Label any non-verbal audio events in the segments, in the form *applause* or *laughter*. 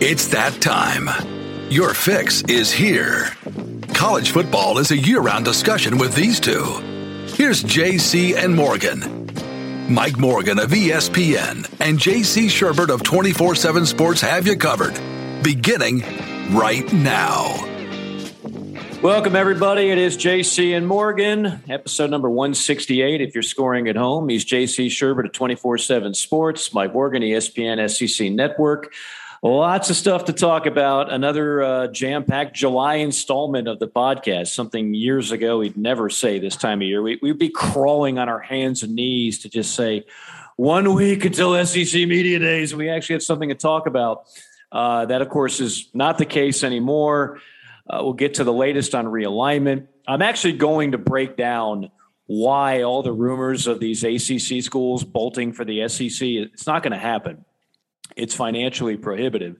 It's that time. Your fix is here. College football is a year round discussion with these two. Here's JC and Morgan. Mike Morgan of ESPN and JC Shurburtt of 24 7 Sports have you covered. Beginning right now. Welcome, everybody. It is JC and Morgan, episode number 168. If you're scoring at home, he's JC Shurburtt of 24 7 Sports, Mike Morgan, ESPN SEC Network. Lots of stuff to talk about. Another uh, jam packed July installment of the podcast. Something years ago we'd never say this time of year. We, we'd be crawling on our hands and knees to just say one week until SEC Media Days. We actually have something to talk about. Uh, that, of course, is not the case anymore. Uh, we'll get to the latest on realignment. I'm actually going to break down why all the rumors of these ACC schools bolting for the SEC, it's not going to happen it's financially prohibitive.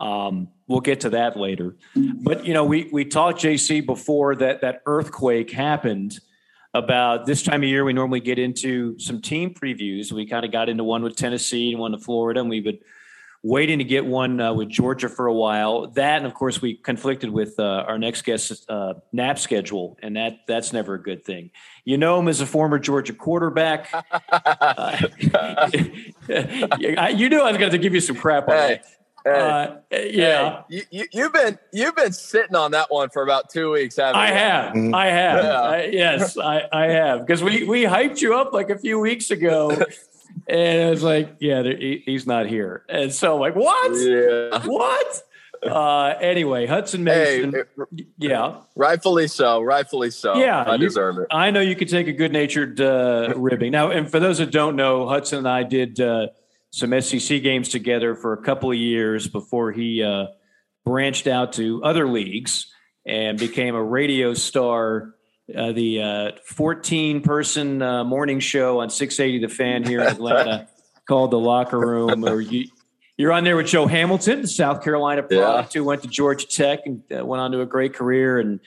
Um, we'll get to that later. But you know, we we talked JC before that that earthquake happened about this time of year. We normally get into some team previews. We kind of got into one with Tennessee and one with Florida, and we've been waiting to get one uh, with Georgia for a while. That, and of course, we conflicted with uh, our next guest's uh, nap schedule, and that that's never a good thing. You know him as a former Georgia quarterback. *laughs* uh, *laughs* you knew I was going to give you some crap on hey, that. Uh, yeah, hey, you, you, have been you've been sitting on that one for about two weeks, haven't I you? have, mm-hmm. I have. Yeah. I, yes, I, I have because we we hyped you up like a few weeks ago, *laughs* and it was like, yeah, he, he's not here, and so I'm like, what? Yeah. *laughs* What? Uh, anyway, Hudson Mason. Hey, yeah. Rightfully so. Rightfully so. Yeah. I you, deserve it. I know you could take a good natured uh, ribbing. Now, and for those that don't know, Hudson and I did uh, some SEC games together for a couple of years before he uh, branched out to other leagues and became a radio star. Uh, the uh, 14 person morning show on 680 The Fan here in Atlanta *laughs* called The Locker Room, where you, you're on there with Joe Hamilton, South Carolina product, yeah. who went to Georgia Tech and uh, went on to a great career. And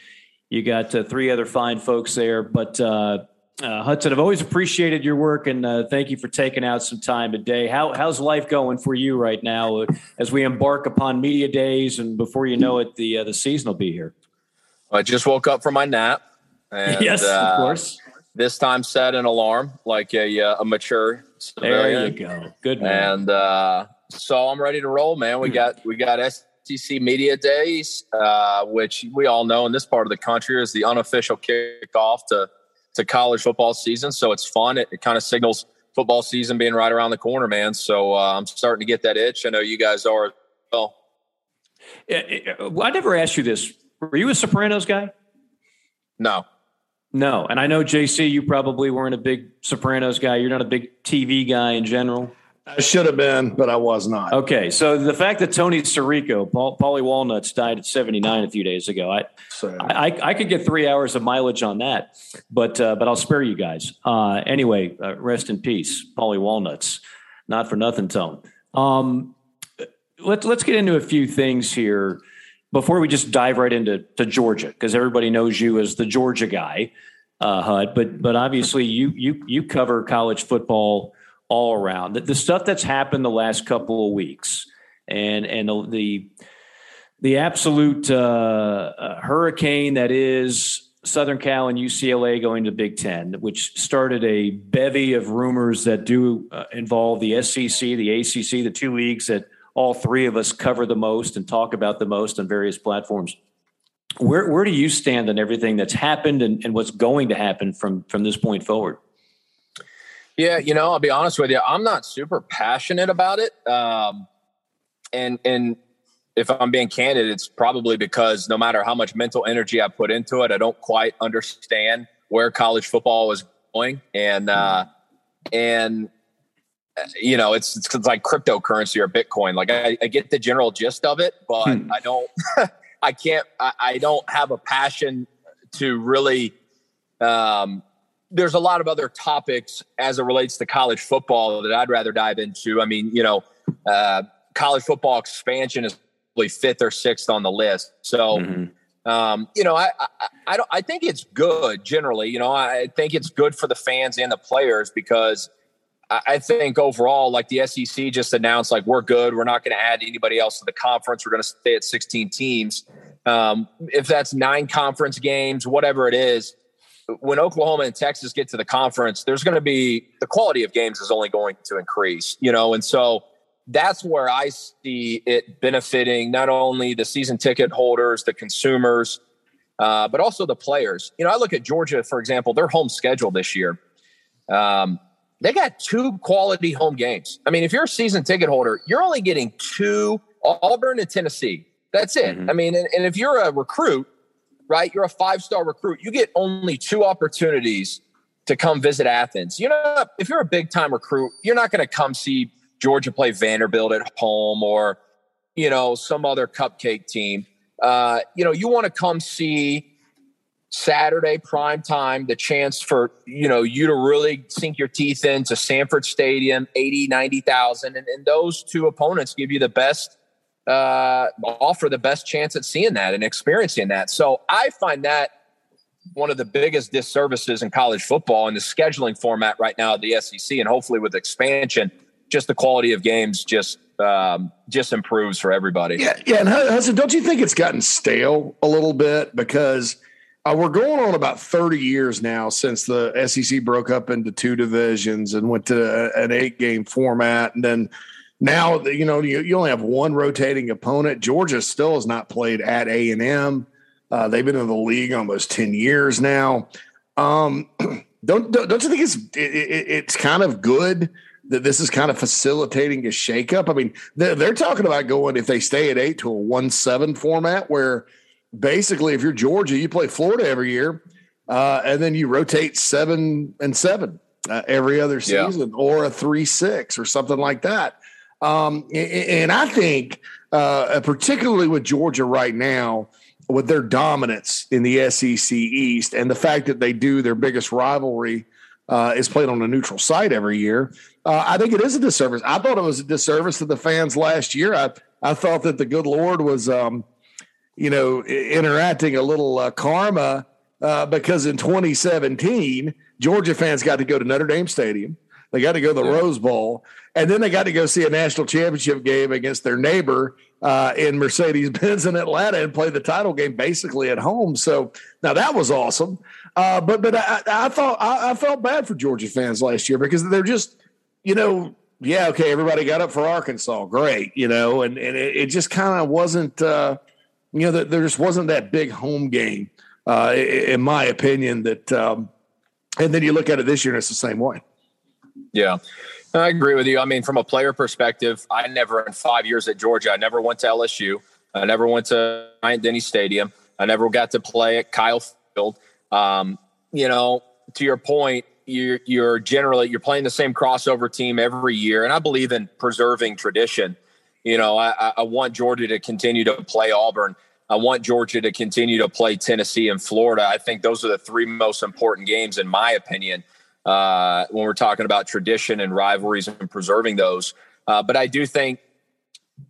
you got uh, three other fine folks there. But uh, uh, Hudson, I've always appreciated your work, and uh, thank you for taking out some time today. How, how's life going for you right now uh, as we embark upon media days, and before you know it, the the season will be here? I just woke up from my nap. And, yes, of course. This time, set an alarm like a, a mature. Civilian. There you go. Good man. And so I'm ready to roll, man. We hmm. got we got SEC Media Days, uh, which we all know in this part of the country is the unofficial kickoff to to college football season. So it's fun. It, it kind of signals football season being right around the corner, man. So uh, I'm starting to get that itch. I know you guys are. Well, I never asked you this. Were you a Sopranos guy? No. No, and I know JC, you probably weren't a big Sopranos guy. You're not a big TV guy in general. I should have been, but I was not. Okay, so the fact that Tony Sirico, Paul, Paulie Walnuts, died at 79 a few days ago, I, I, I, could get three hours of mileage on that, but uh, but I'll spare you guys. Uh, anyway, uh, rest in peace, Paulie Walnuts. Not for nothing, Tone. Um, let's let's get into a few things here before we just dive right into to Georgia, because everybody knows you as the Georgia guy, uh, Hud. But but obviously you you you cover college football all around. The, the stuff that's happened the last couple of weeks, and and the the, the absolute uh, uh, hurricane that is Southern Cal and UCLA going to Big Ten, which started a bevy of rumors that do uh, involve the SEC, the ACC, the two leagues that all three of us cover the most and talk about the most on various platforms. Where where do you stand on everything that's happened and, and what's going to happen from from this point forward? Yeah, you know, I'll be honest with you. I'm not super passionate about it. Um, and and if I'm being candid, it's probably because no matter how much mental energy I put into it, I don't quite understand where college football is going. And uh, and you know, it's, it's like cryptocurrency or Bitcoin. Like I, I get the general gist of it, but hmm. I don't. *laughs* I can't. I, I don't have a passion to really um, there's a lot of other topics as it relates to college football that I'd rather dive into. I mean, you know, uh, college football expansion is probably fifth or sixth on the list. So, mm-hmm. um, you know, I, I, I, don't, I think it's good generally. You know, I think it's good for the fans and the players because I think overall, like the SEC just announced, like we're good. We're not going to add anybody else to the conference. We're going to stay at 16 teams. Um, if that's nine conference games, whatever it is, when Oklahoma and Texas get to the conference, there's going to be the quality of games is only going to increase, you know, and so that's where I see it benefiting not only the season ticket holders, the consumers, uh, but also the players. You know, I look at Georgia, for example, their home schedule this year. Um, they got two quality home games. I mean, if you're a season ticket holder, you're only getting two Auburn and Tennessee. That's it. Mm-hmm. I mean, and, and if you're a recruit, right, you're a five star recruit, you get only two opportunities to come visit Athens. You know, if you're a big time recruit, you're not going to come see Georgia play Vanderbilt at home or, you know, some other cupcake team. Uh, you know, you want to come see Saturday prime time, the chance for, you know, you to really sink your teeth into Sanford Stadium, 80, 90,000. And, and those two opponents give you the best, uh, offer the best chance at seeing that and experiencing that. So I find that one of the biggest disservices in college football in the scheduling format right now at the SEC and hopefully with expansion – just the quality of games just um, just improves for everybody. Yeah, yeah. And Hudson, don't you think it's gotten stale a little bit because uh, we're going on about thirty years now since the SEC broke up into two divisions and went to a, an eight game format, and then now you know you, you only have one rotating opponent. Georgia still has not played at A and M. Uh, they've been in the league almost ten years now. Um, *clears throat* don't, don't, don't you think it's it, it, it's kind of good that this is kind of facilitating a shakeup. I mean, they're, they're talking about going if they stay at eight to a one seven format, where basically if you're Georgia, you play Florida every year, uh, and then you rotate seven and seven uh, every other season, yeah. or a three six or something like that. Um, and I think, uh, particularly with Georgia right now, with their dominance in the SEC East and the fact that they do their biggest rivalry uh, is played on a neutral site every year. Uh, I think it is a disservice. I thought it was a disservice to the fans last year. I I thought that the good Lord was, um, you know, interacting a little uh, karma uh, because in 2017 Georgia fans got to go to Notre Dame Stadium. They got to go to the yeah. Rose Bowl, and then they got to go see a national championship game against their neighbor uh, in Mercedes Benz in Atlanta and play the title game basically at home. So now that was awesome. Uh, but but I, I thought I, I, felt bad for Georgia fans last year because they're just you know yeah okay everybody got up for Arkansas great you know and and it, it just kind of wasn't uh, you know there just wasn't that big home game uh, in my opinion that um, and then you look at it this year and it's the same way. Yeah. I agree with you. I mean, from a player perspective, I never in five years at Georgia, I never went to LSU. I never went to Bryant Denny Stadium. I never got to play at Kyle Field. Um, you know, to your point, you're, you're generally you're playing the same crossover team every year, and I believe in preserving tradition. You know, I, I want Georgia to continue to play Auburn. I want Georgia to continue to play Tennessee and Florida. I think those are the three most important games, in my opinion, uh, when we're talking about tradition and rivalries and preserving those. Uh, but I do think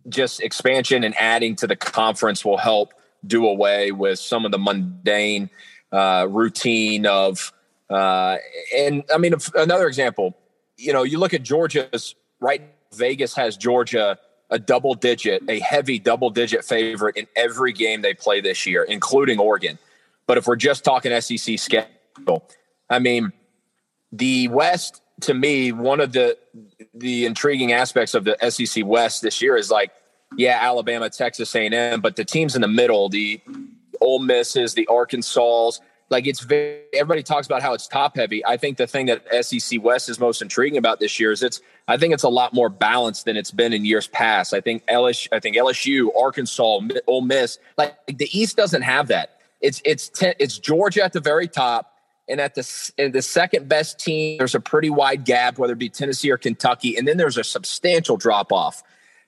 just expansion and adding to the conference will help do away with some of the mundane uh, routine of, uh, and I mean, another example, you know, you look at Georgia's right. Vegas has Georgia a double digit, a heavy double digit favorite in every game they play this year, including Oregon. But if we're just talking SEC schedule, I mean, the West to me, one of the the intriguing aspects of the SEC West this year is like, yeah, Alabama, Texas A&M, but the teams in the middle, the Ole Misses, the Arkansas, like it's very, everybody talks about how it's top heavy. I think the thing that SEC West is most intriguing about this year is it's I think it's a lot more balanced than it's been in years past. I think LSU, I think LSU, Arkansas, Ole Miss, like the East doesn't have that. It's it's ten, it's Georgia at the very top, and at the in the second best team, there's a pretty wide gap, whether it be Tennessee or Kentucky, and then there's a substantial drop off.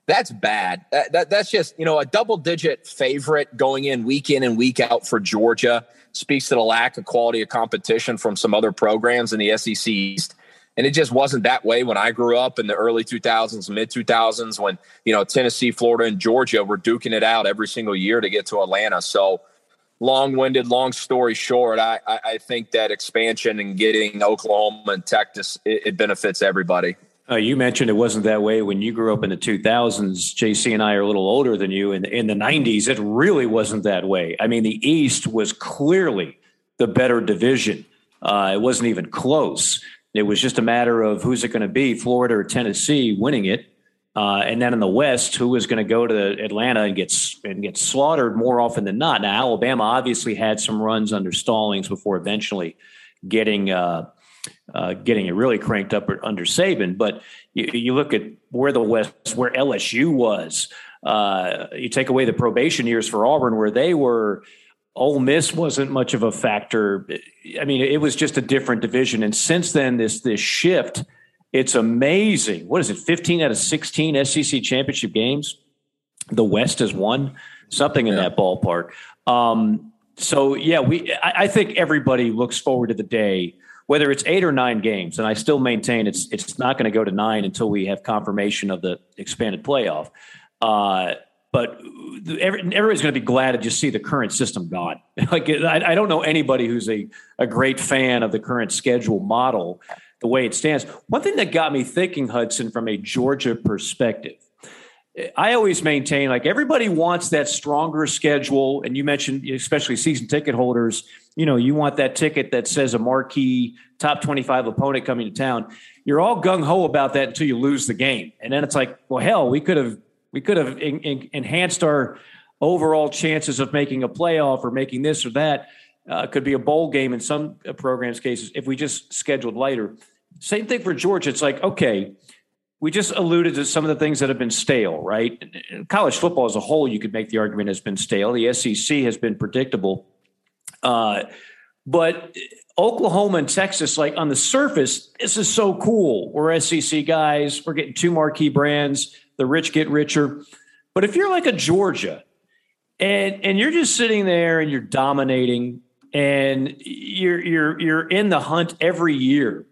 That's bad. That, that, that's just you know a double digit favorite going in week in and week out for Georgia speaks to the lack of quality of competition from some other programs in the SEC East. And it just wasn't that way when I grew up in the early 2000s, mid 2000s, when, you know, Tennessee, Florida, and Georgia were duking it out every single year to get to Atlanta. So, long winded, long story short, I, I, think that expansion and getting Oklahoma and Texas, it, it benefits everybody. Uh, you mentioned it wasn't that way when you grew up in the 2000s. JC and I are a little older than you. In, in the 90s, it really wasn't that way. I mean, the East was clearly the better division. Uh, it wasn't even close. It was just a matter of who's it going to be, Florida or Tennessee winning it. Uh, and then in the West, who was going to go to Atlanta and get and get slaughtered more often than not? Now, Alabama obviously had some runs under Stallings before eventually getting uh, uh, getting it really cranked up under Saban. But you, you, look at where the West, where LSU was. Uh, you take away the probation years for Auburn, where they were. Ole Miss wasn't much of a factor. I mean, it was just a different division. And since then, this this shift, it's amazing. What is it? Fifteen out of sixteen SEC championship games, the West has won something in yeah. that ballpark. Um, so yeah, we. I, I think everybody looks forward to the day whether it's eight or nine games, and I still maintain it's it's not going to go to nine until we have confirmation of the expanded playoff. Uh, but every, everybody's going to be glad to just see the current system gone. *laughs* like I, I, don't know anybody who's a, a great fan of the current schedule model, the way it stands. One thing that got me thinking, Hudson, from a Georgia perspective, I always maintain like everybody wants that stronger schedule. And you mentioned, especially season ticket holders, you know, you want that ticket that says a marquee top 25 opponent coming to town. You're all gung ho about that until you lose the game. And then it's like, well, hell, we could have, we could have in, in, enhanced our overall chances of making a playoff or making this or that. Uh, could be a bowl game in some programs' cases if we just scheduled lighter. Same thing for Georgia. It's like, okay, we just alluded to some of the things that have been stale, right? College football as a whole, you could make the argument has been stale. The SEC has been predictable. Uh, but Oklahoma and Texas, like on the surface, this is so cool. We're SEC guys. We're getting two marquee brands. The rich get richer. But if you're like a Georgia and and you're just sitting there and you're dominating and you're you're you're in the hunt every year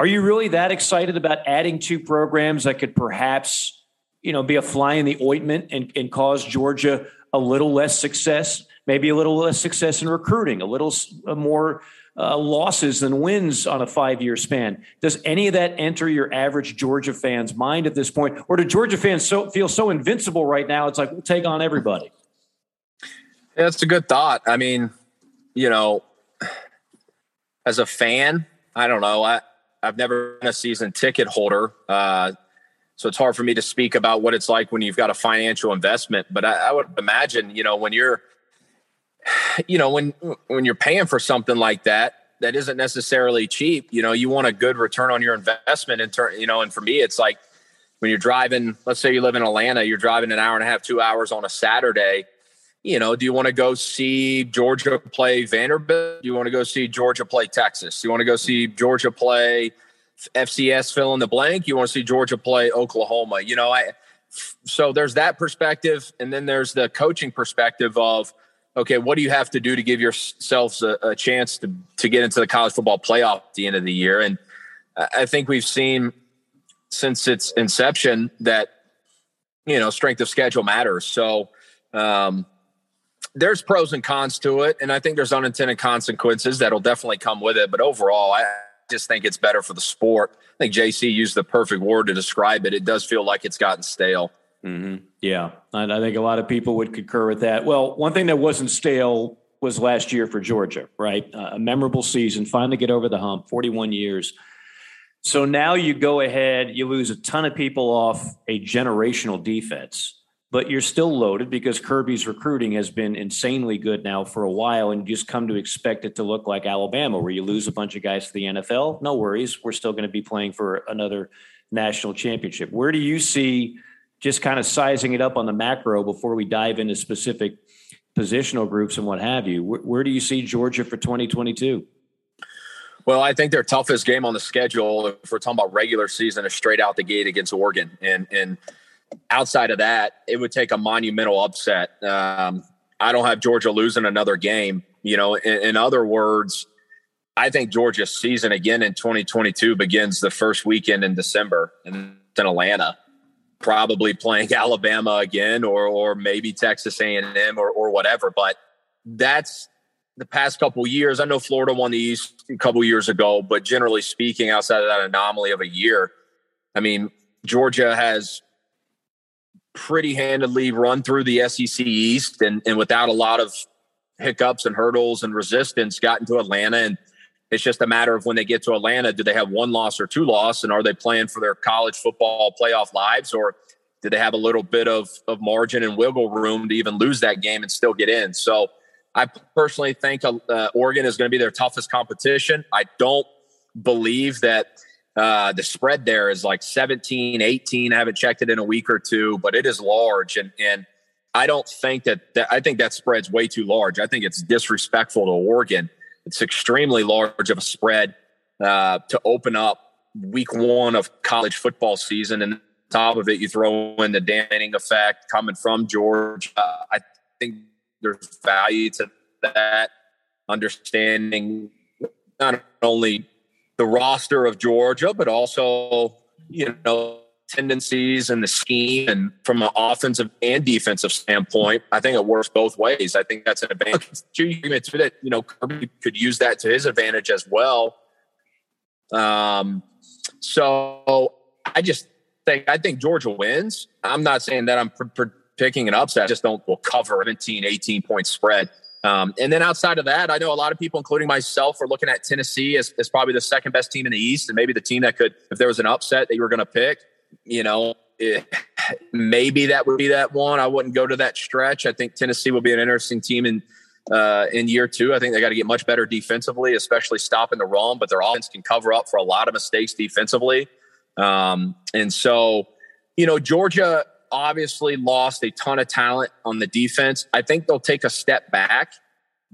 are you really that excited about adding two programs that could perhaps, you know, be a fly in the ointment and, and cause Georgia a little less success, maybe a little less success in recruiting, a little more uh, losses than wins on a five year span. Does any of that enter your average Georgia fan's mind at this point? Or do Georgia fans so, feel so invincible right now? It's like, we'll take on everybody. Yeah, that's a good thought. I mean, you know, as a fan, I don't know. I, I've never been a season ticket holder. Uh, so it's hard for me to speak about what it's like when you've got a financial investment. But I, I, would imagine, you know, when you're, you know, when when you're paying for something like that, that isn't necessarily cheap. You know, you want a good return on your investment. In turn, you know, and for me, it's like when you're driving. Let's say you live in Atlanta, you're driving an hour and a half, two hours on a Saturday you know, do you want to go see Georgia play Vanderbilt? Do you want to go see Georgia play Texas? Do you want to go see Georgia play FCS fill in the blank? You want to see Georgia play Oklahoma? You know, I so there's that perspective, and then there's the coaching perspective of okay, what do you have to do to give yourselves a, a chance to to get into the college football playoff at the end of the year? And I think we've seen since its inception that you know strength of schedule matters. So um, there's pros and cons to it, and I think there's unintended consequences that'll definitely come with it. But overall, I just think it's better for the sport. I think JC used the perfect word to describe it. It does feel like it's gotten stale. Mm-hmm. Yeah, I, I think a lot of people would concur with that. Well, one thing that wasn't stale was last year for Georgia, right? Uh, a memorable season, finally get over the hump, 41 years. So now you go ahead, you lose a ton of people off a generational defense but you're still loaded because Kirby's recruiting has been insanely good now for a while, and you just come to expect it to look like Alabama, where you lose a bunch of guys to the NFL. No worries, we're still going to be playing for another national championship. Where do you see just kind of sizing it up on the macro before we dive into specific positional groups and what have you? Where, where do you see Georgia for 2022? Well, I think their toughest game on the schedule, if we're talking about regular season, is straight out the gate against Oregon, and and outside of that, it would take a monumental upset. Um, I don't have Georgia losing another game. You know, in, in, other words, I think Georgia's season again in 2022 begins the first weekend in December in, in Atlanta, probably playing *laughs* Alabama again, or or maybe Texas A&M or or whatever. But that's the past couple years. I know Florida won the East a couple years ago, but generally speaking, outside of that anomaly of a year, I mean, Georgia has pretty handedly run through the SEC East and, and without a lot of hiccups and hurdles and resistance got into Atlanta. And it's just a matter of when they get to Atlanta, do they have one loss or two loss? And are they playing for their college football playoff lives? Or do they have a little bit of, of margin and wiggle room to even lose that game and still get in? So I personally think uh, Oregon is going to be their toughest competition. I don't believe that uh, the spread there is like 17, 18. I haven't checked it in a week or two, but it is large. And, and I don't think that, that I think that spread's way too large. I think it's disrespectful to Oregon. It's extremely large of a spread uh, to open up week one of college football season. And top of it, you throw in the damning effect coming from Georgia. I think there's value to that understanding not only the roster of Georgia, but also, you know, tendencies and the scheme and from an offensive and defensive standpoint, I think it works both ways. I think that's an advantage. That you know Kirby could use that to his advantage as well. Um, so I just think I think Georgia wins. I'm not saying that I'm pr- pr- picking an upset. I just don't will cover 17, 18 point spread. Um, and then outside of that, I know a lot of people, including myself, are looking at Tennessee as, as probably the second best team in the East, and maybe the team that could, if there was an upset that you were going to pick, you know, *laughs* maybe that would be that one. I wouldn't go to that stretch. I think Tennessee will be an interesting team in uh, in year two. I think they got to get much better defensively, especially stopping the run. But their offense can cover up for a lot of mistakes defensively. Um, and so, you know, Georgia obviously lost a ton of talent on the defense. I think they'll take a step back.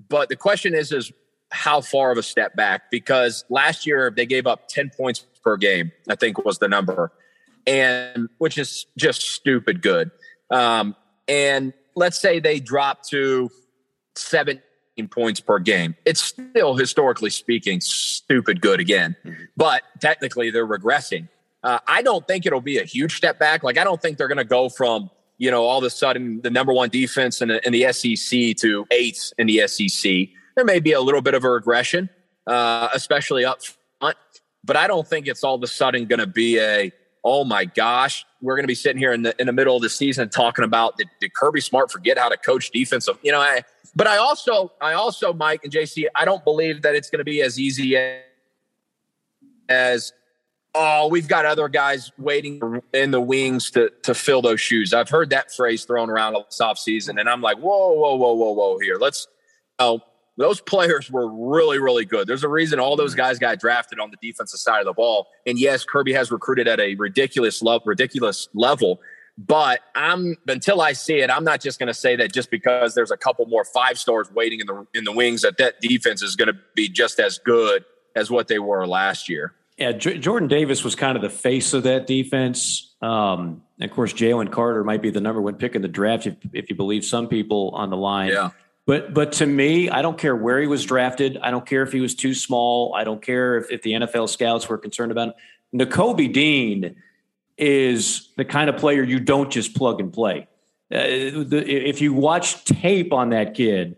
But the question is, is how far of a step back? Because last year they gave up 10 points per game, I think was the number. And which is just stupid good. Um, and let's say they drop to 17 points per game. It's still, historically speaking, stupid good again. Mm-hmm. But technically, they're regressing. Uh, I don't think it'll be a huge step back. Like I don't think they're going to go from you know all of a sudden the number one defense in the, in the SEC to eighth in the SEC. There may be a little bit of a regression, uh, especially up front, but I don't think it's all of a sudden going to be a oh my gosh, we're going to be sitting here in the in the middle of the season talking about did, did Kirby Smart forget how to coach defensive? You know, I, but I also I also Mike and JC, I don't believe that it's going to be as easy as as oh, we've got other guys waiting in the wings to to fill those shoes. I've heard that phrase thrown around this offseason, and I'm like, whoa, whoa, whoa, whoa, whoa, here. Let's oh, those players were really, really good. There's a reason all those guys got drafted on the defensive side of the ball. And yes, Kirby has recruited at a ridiculous love, ridiculous level. But I'm until I see it, I'm not just going to say that just because there's a couple more five stars waiting in the in the wings that that defense is going to be just as good as what they were last year. Yeah, J- Jordan Davis was kind of the face of that defense. Um, of course, Jalen Carter might be the number one pick in the draft if, if you believe some people on the line. Yeah. But but to me, I don't care where he was drafted. I don't care if he was too small. I don't care if, if the NFL scouts were concerned about him. Nakobe Dean is the kind of player you don't just plug and play. Uh, the, if you watch tape on that kid,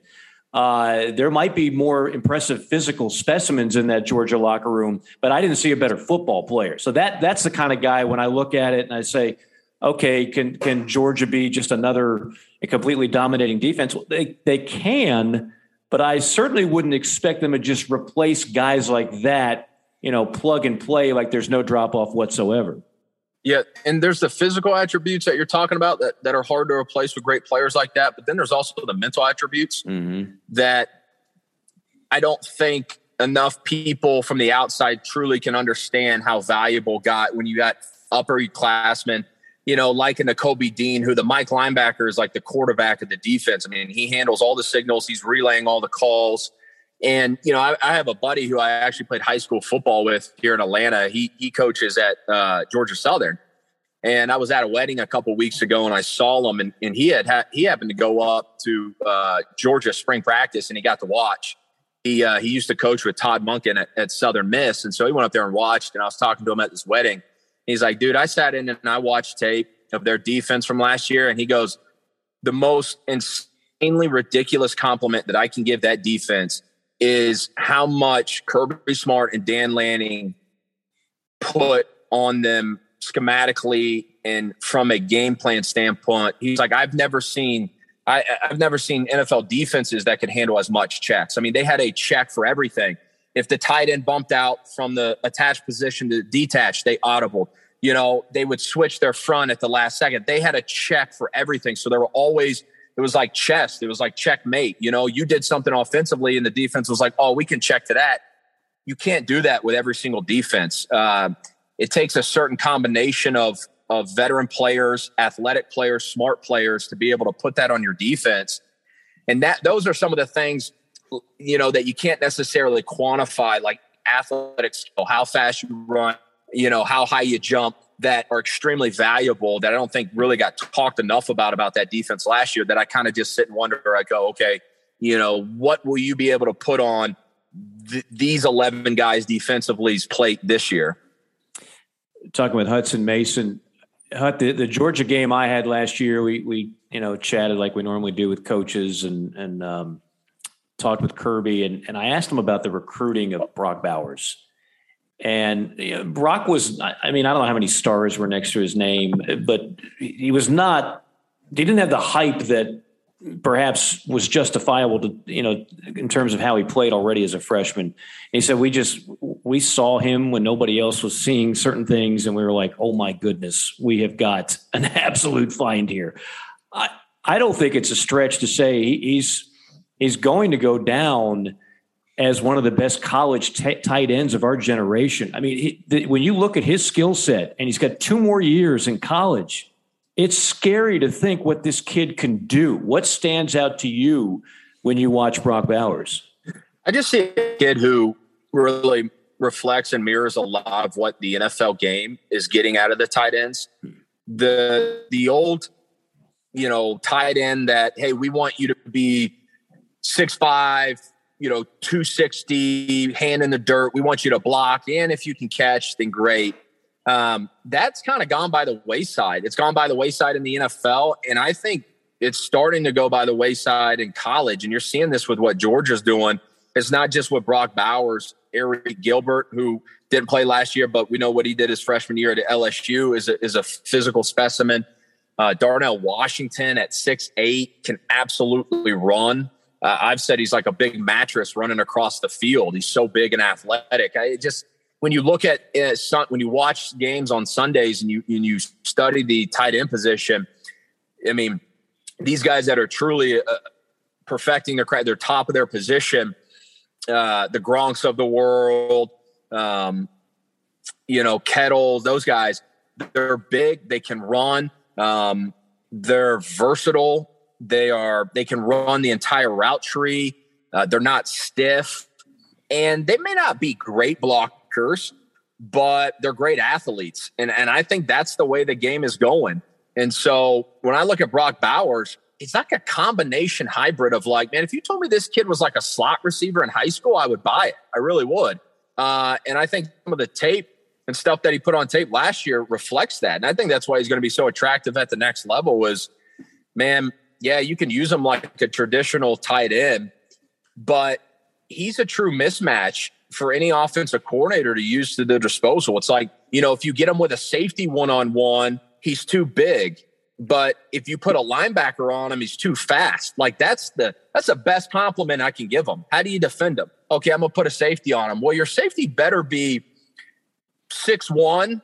uh, there might be more impressive physical specimens in that Georgia locker room, but I didn't see a better football player. So that that's the kind of guy when I look at it and I say, okay, can can Georgia be just another completely dominating defense? They they can, but I certainly wouldn't expect them to just replace guys like that, you know, plug and play like there's no drop off whatsoever. Yeah, and there's the physical attributes that you're talking about that, that are hard to replace with great players like that. But then there's also the mental attributes mm-hmm. that I don't think enough people from the outside truly can understand how valuable got when you got upperclassmen, you know, like Nakobe Dean, who the Mike linebacker is like the quarterback of the defense. I mean, he handles all the signals, he's relaying all the calls. And you know, I, I, have a buddy who I actually played high school football with here in Atlanta. He he coaches at uh, Georgia Southern, and I was at a wedding a couple weeks ago, and I saw him, and, and he had ha- he happened to go up to uh, Georgia spring practice, and he got to watch. He uh, he used to coach with Todd Monken at, at Southern Miss, and so he went up there and watched. And I was talking to him at this wedding. He's like, "Dude, I sat in and I watched tape of their defense from last year," and he goes, "The most insanely ridiculous compliment that I can give that defense." is how much Kirby Smart and Dan Lanning put on them schematically and from a game plan standpoint. He's like, I've never seen. I, I've never seen NFL defenses that could handle as much checks. I mean, they had a check for everything. If the tight end bumped out from the attached position to detached, they audibled. You know, they would switch their front at the last second. They had a check for everything. So there were always it was like chess. It was like checkmate. You know, you did something offensively, and the defense was like, "Oh, we can check to that." You can't do that with every single defense. Uh, it takes a certain combination of of veteran players, athletic players, smart players to be able to put that on your defense. And that those are some of the things you know that you can't necessarily quantify, like athletic skill, how fast you run, you know, how high you jump that are extremely valuable that I don't think really got talked enough about about that defense last year that I kind of just sit and wonder I go okay you know what will you be able to put on th- these 11 guys defensively's plate this year? Talking with Hudson Mason Hut, the, the Georgia game I had last year we we you know chatted like we normally do with coaches and and um, talked with Kirby and and I asked him about the recruiting of Brock Bowers and you know, Brock was, I mean, I don't know how many stars were next to his name, but he was not, he didn't have the hype that perhaps was justifiable to, you know, in terms of how he played already as a freshman. And he said, we just, we saw him when nobody else was seeing certain things. And we were like, oh my goodness, we have got an *laughs* absolute find here. I, I don't think it's a stretch to say he's, he's going to go down as one of the best college t- tight ends of our generation. I mean, he, the, when you look at his skill set and he's got two more years in college, it's scary to think what this kid can do. What stands out to you when you watch Brock Bowers? I just see a kid who really reflects and mirrors a lot of what the NFL game is getting out of the tight ends. The the old, you know, tight end that hey, we want you to be six five, you know, 260, hand in the dirt. We want you to block. And if you can catch, then great. Um, that's kind of gone by the wayside. It's gone by the wayside in the NFL. And I think it's starting to go by the wayside in college. And you're seeing this with what Georgia's doing. It's not just with Brock Bowers, Arik Gilbert, who didn't play last year, but we know what he did his freshman year at LSU is a, is a physical specimen. Uh, Darnell Washington at six eight can absolutely run. Uh, I've said he's like a big mattress running across the field. He's so big and athletic. I just when you look at uh, when you watch games on Sundays and you and you study the tight end position, I mean, these guys that are truly uh, perfecting their craft, top of their position. Uh, the Gronks of the world, um, you know, Kittle, those guys, they're big. They can run. Um, they're versatile they are they can run the entire route tree. Uh, they're not stiff, and they may not be great blockers, but they're great athletes. And and I think that's the way the game is going. And so when I look at Brock Bowers, it's like a combination hybrid of like, man, if you told me this kid was like a slot receiver in high school, I would buy it. I really would. Uh, and I think some of the tape and stuff that he put on tape last year reflects that. And I think that's why he's going to be so attractive at the next level. Was man, yeah, you can use him like a traditional tight end, but he's a true mismatch for any offensive coordinator to use to their disposal. It's like, you know, if you get him with a safety one on one, he's too big. But if you put a linebacker on him, he's too fast. Like that's the that's the best compliment I can give him. How do you defend him? Okay, I'm gonna put a safety on him. Well, your safety better be six one,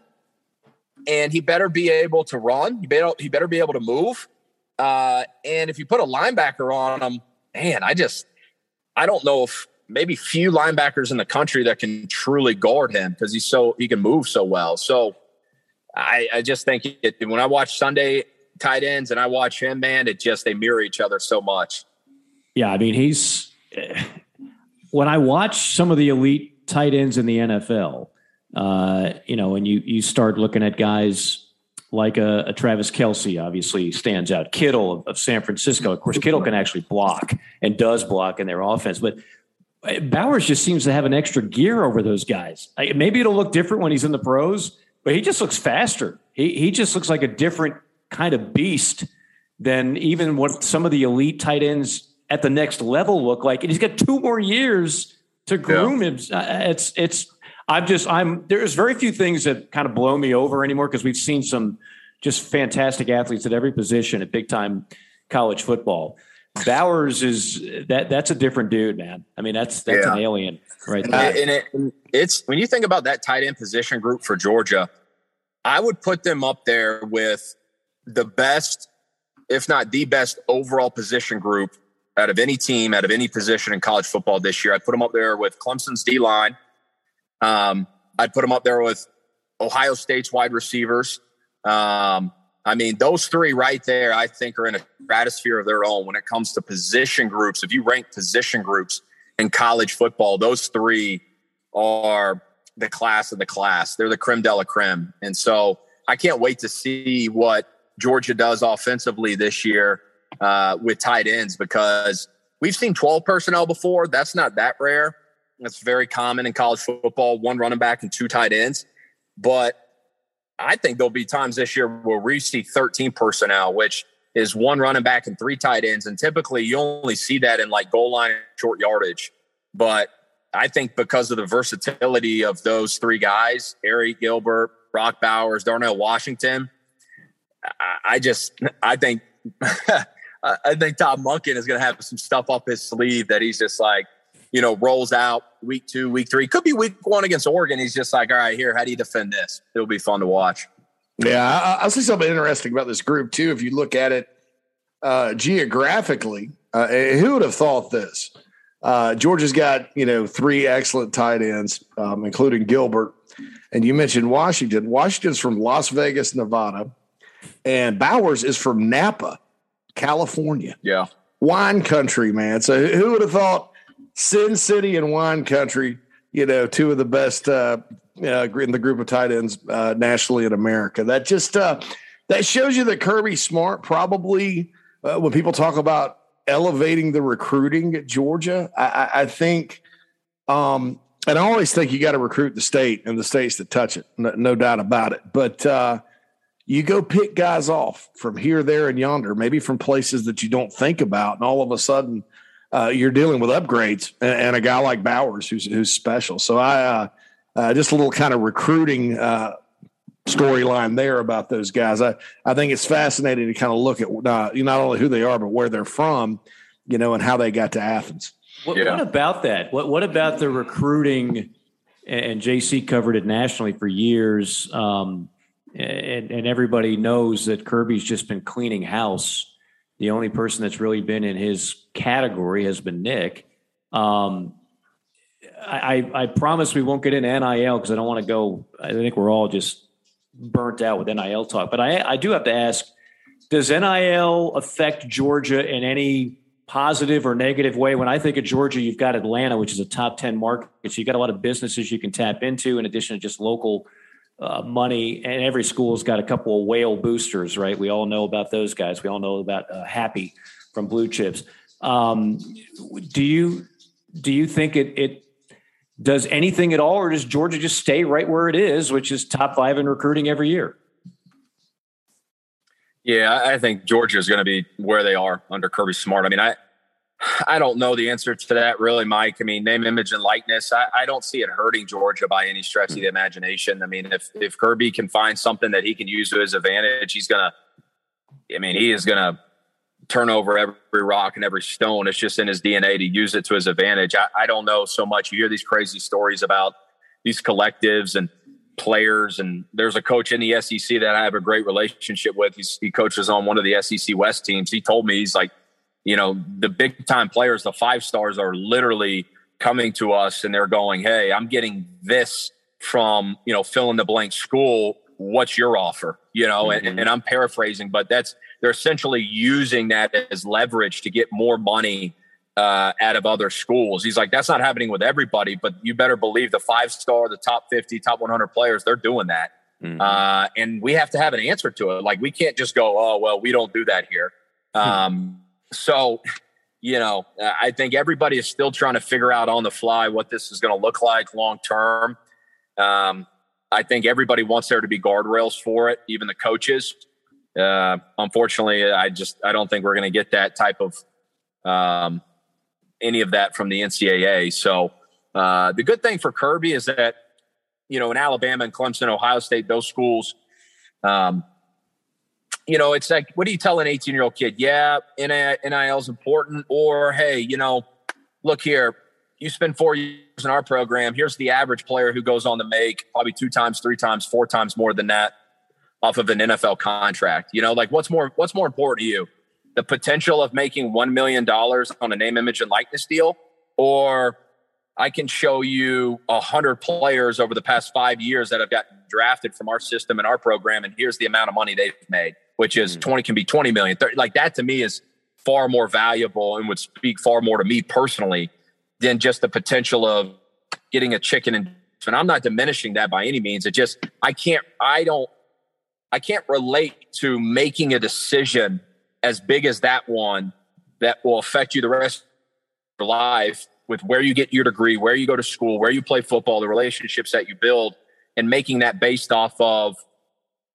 and he better be able to run. He better he better be able to move. Uh, and if you put a linebacker on him, man, I just I don't know if maybe few linebackers in the country that can truly guard him because he's so he can move so well. So I, I just think it, when I watch Sunday tight ends and I watch him, man, it just they mirror each other so much. Yeah, I mean he's when I watch some of the elite tight ends in the NFL, uh, you know, and you you start looking at guys like a, a, Travis Kelce obviously stands out. Kittle of, of, San Francisco, of course, Kittle can actually block and does block in their offense, but uh, Bowers just seems to have an extra gear over those guys. Maybe it'll look different when he's in the pros, but he just looks faster. He he just looks like a different kind of beast than even what some of the elite tight ends at the next level look like. And he's got two more years to groom yeah. him. Uh, it's it's I'm just I'm there's very few things that kind of blow me over anymore because we've seen some just fantastic athletes at every position at big time college football. Bowers is that that's a different dude, man. I mean, that's that's yeah. an alien right there. And it, it's when you think about that tight end position group for Georgia, I would put them up there with the best, if not the best overall position group out of any team, out of any position in college football this year. I'd put them up there with Clemson's D line. Um, I'd put them up there with Ohio State's wide receivers. Um, I mean, those three right there, I think, are in a stratosphere of their own when it comes to position groups. If you rank position groups in college football, those three are the class of the class. They're the creme de la creme. And so I can't wait to see what Georgia does offensively this year uh, with tight ends because we've seen 12 personnel before. That's not that rare. That's very common in college football one running back and two tight ends. But I think there'll be times this year where we see 13 personnel, which is one running back and three tight ends. And typically you only see that in like goal line short yardage. But I think because of the versatility of those three guys, Arik Gilbert, Brock Bowers, Darnell Washington, I just I think *laughs* I think Todd Monken is going to have some stuff up his sleeve that he's just like, you know, rolls out week two, week three. Could be week one against Oregon. He's just like, all right, here, how do you defend this? It'll be fun to watch. Yeah, I'll see something interesting about this group too. If you look at it uh, geographically, uh, who would have thought this? Uh, Georgia's got you know three excellent tight ends, um, including Gilbert, and you mentioned Washington. Washington's from Las Vegas, Nevada, and Bowers is from Napa, California. Yeah, wine country, man. So who would have thought Sin City and Wine Country, you know, two of the best uh, uh, in the group of tight ends uh, nationally in America. That just uh, that shows you that Kirby Smart probably uh, when people talk about elevating the recruiting at Georgia, I, I think, um, and I always think you got to recruit the state and the states that touch it, no, no doubt about it. But uh, you go pick guys off from here, there, and yonder, maybe from places that you don't think about, and all of a sudden uh, you're dealing with upgrades and, and, a guy like Bowers who's who's special. So I uh, uh, just a little kind of recruiting uh, storyline there about those guys. I I think it's fascinating to kind of look at uh, not only who they are but where they're from, you know, and how they got to Athens. What, yeah. what about that? What what about the recruiting? And JC covered it nationally for years. Um, and, and everybody knows that Kirby's just been cleaning house the only person that's really been in his category has been Nick. Um, I, I promise we won't get into NIL because I don't want to go. I think we're all just burnt out with NIL talk. But I, I do have to ask Does NIL affect Georgia in any positive or negative way? When I think of Georgia, you've got Atlanta, which is a top 10 market. So you've got a lot of businesses you can tap into in addition to just local uh, money, and every school's got a couple of whale boosters, right? We all know about those guys. We all know about uh, Happy from Blue Chips. Um, do you do you think it it does anything at all, or does Georgia just stay right where it is, which is top five in recruiting every year? Yeah, I think Georgia is going to be where they are under Kirby Smart. I mean, I I don't know the answer to that really, Mike. I mean, name, image, and likeness. I, I, don't see it hurting Georgia by any stretch of the imagination. I mean, if if Kirby can find something that he can use to his advantage, he's gonna. I mean, he is gonna turn over every rock and every stone. It's just in his DNA to use it to his advantage. I, I don't know so much. You hear these crazy stories about these collectives and players, and there's a coach in the SEC that I have a great relationship with. He's, he coaches on one of the SEC West teams. He told me he's like you know, the big time players, the five stars are literally coming to us and they're going, Hey, I'm getting this from, you know, fill in the blank school. What's your offer? You know, mm-hmm. and, and I'm paraphrasing, but that's, they're essentially using that as leverage to get more money uh, out of other schools. He's like, that's not happening with everybody, but you better believe the five star, the top 50, top 100 players, they're doing that. Mm-hmm. Uh, and we have to have an answer to it. Like, we can't just go, oh, well, we don't do that here. Hmm. Um, so, you know, I think everybody is still trying to figure out on the fly what this is going to look like long term. Um, I think everybody wants there to be guardrails for it, even the coaches. Uh, unfortunately, I just I don't think we're going to get that type of um, any of that from the NCAA. So uh, the good thing for Kirby is that you know, in Alabama and Clemson, Ohio State, those schools, um, you know, it's like, what do you tell an 18 year old kid? Yeah, NIL is important. Or, hey, you know, look here, you spend four years in our program. Here's the average player who goes on to make probably two times, three times, four times more than that off of an NFL contract. You know, like what's more what's more important to you? The potential of making one million dollars on a name, image, and likeness deal, or I can show you a hundred players over the past five years that have gotten drafted from our system and our program, and here's the amount of money they've made, which is mm-hmm. 20 can be 20 million. 30, like that to me is far more valuable and would speak far more to me personally than just the potential of getting a chicken and and I'm not diminishing that by any means. It just I can't I don't I can't relate to making a decision as big as that one that will affect you the rest of your life with where you get your degree, where you go to school, where you play football, the relationships that you build, and making that based off of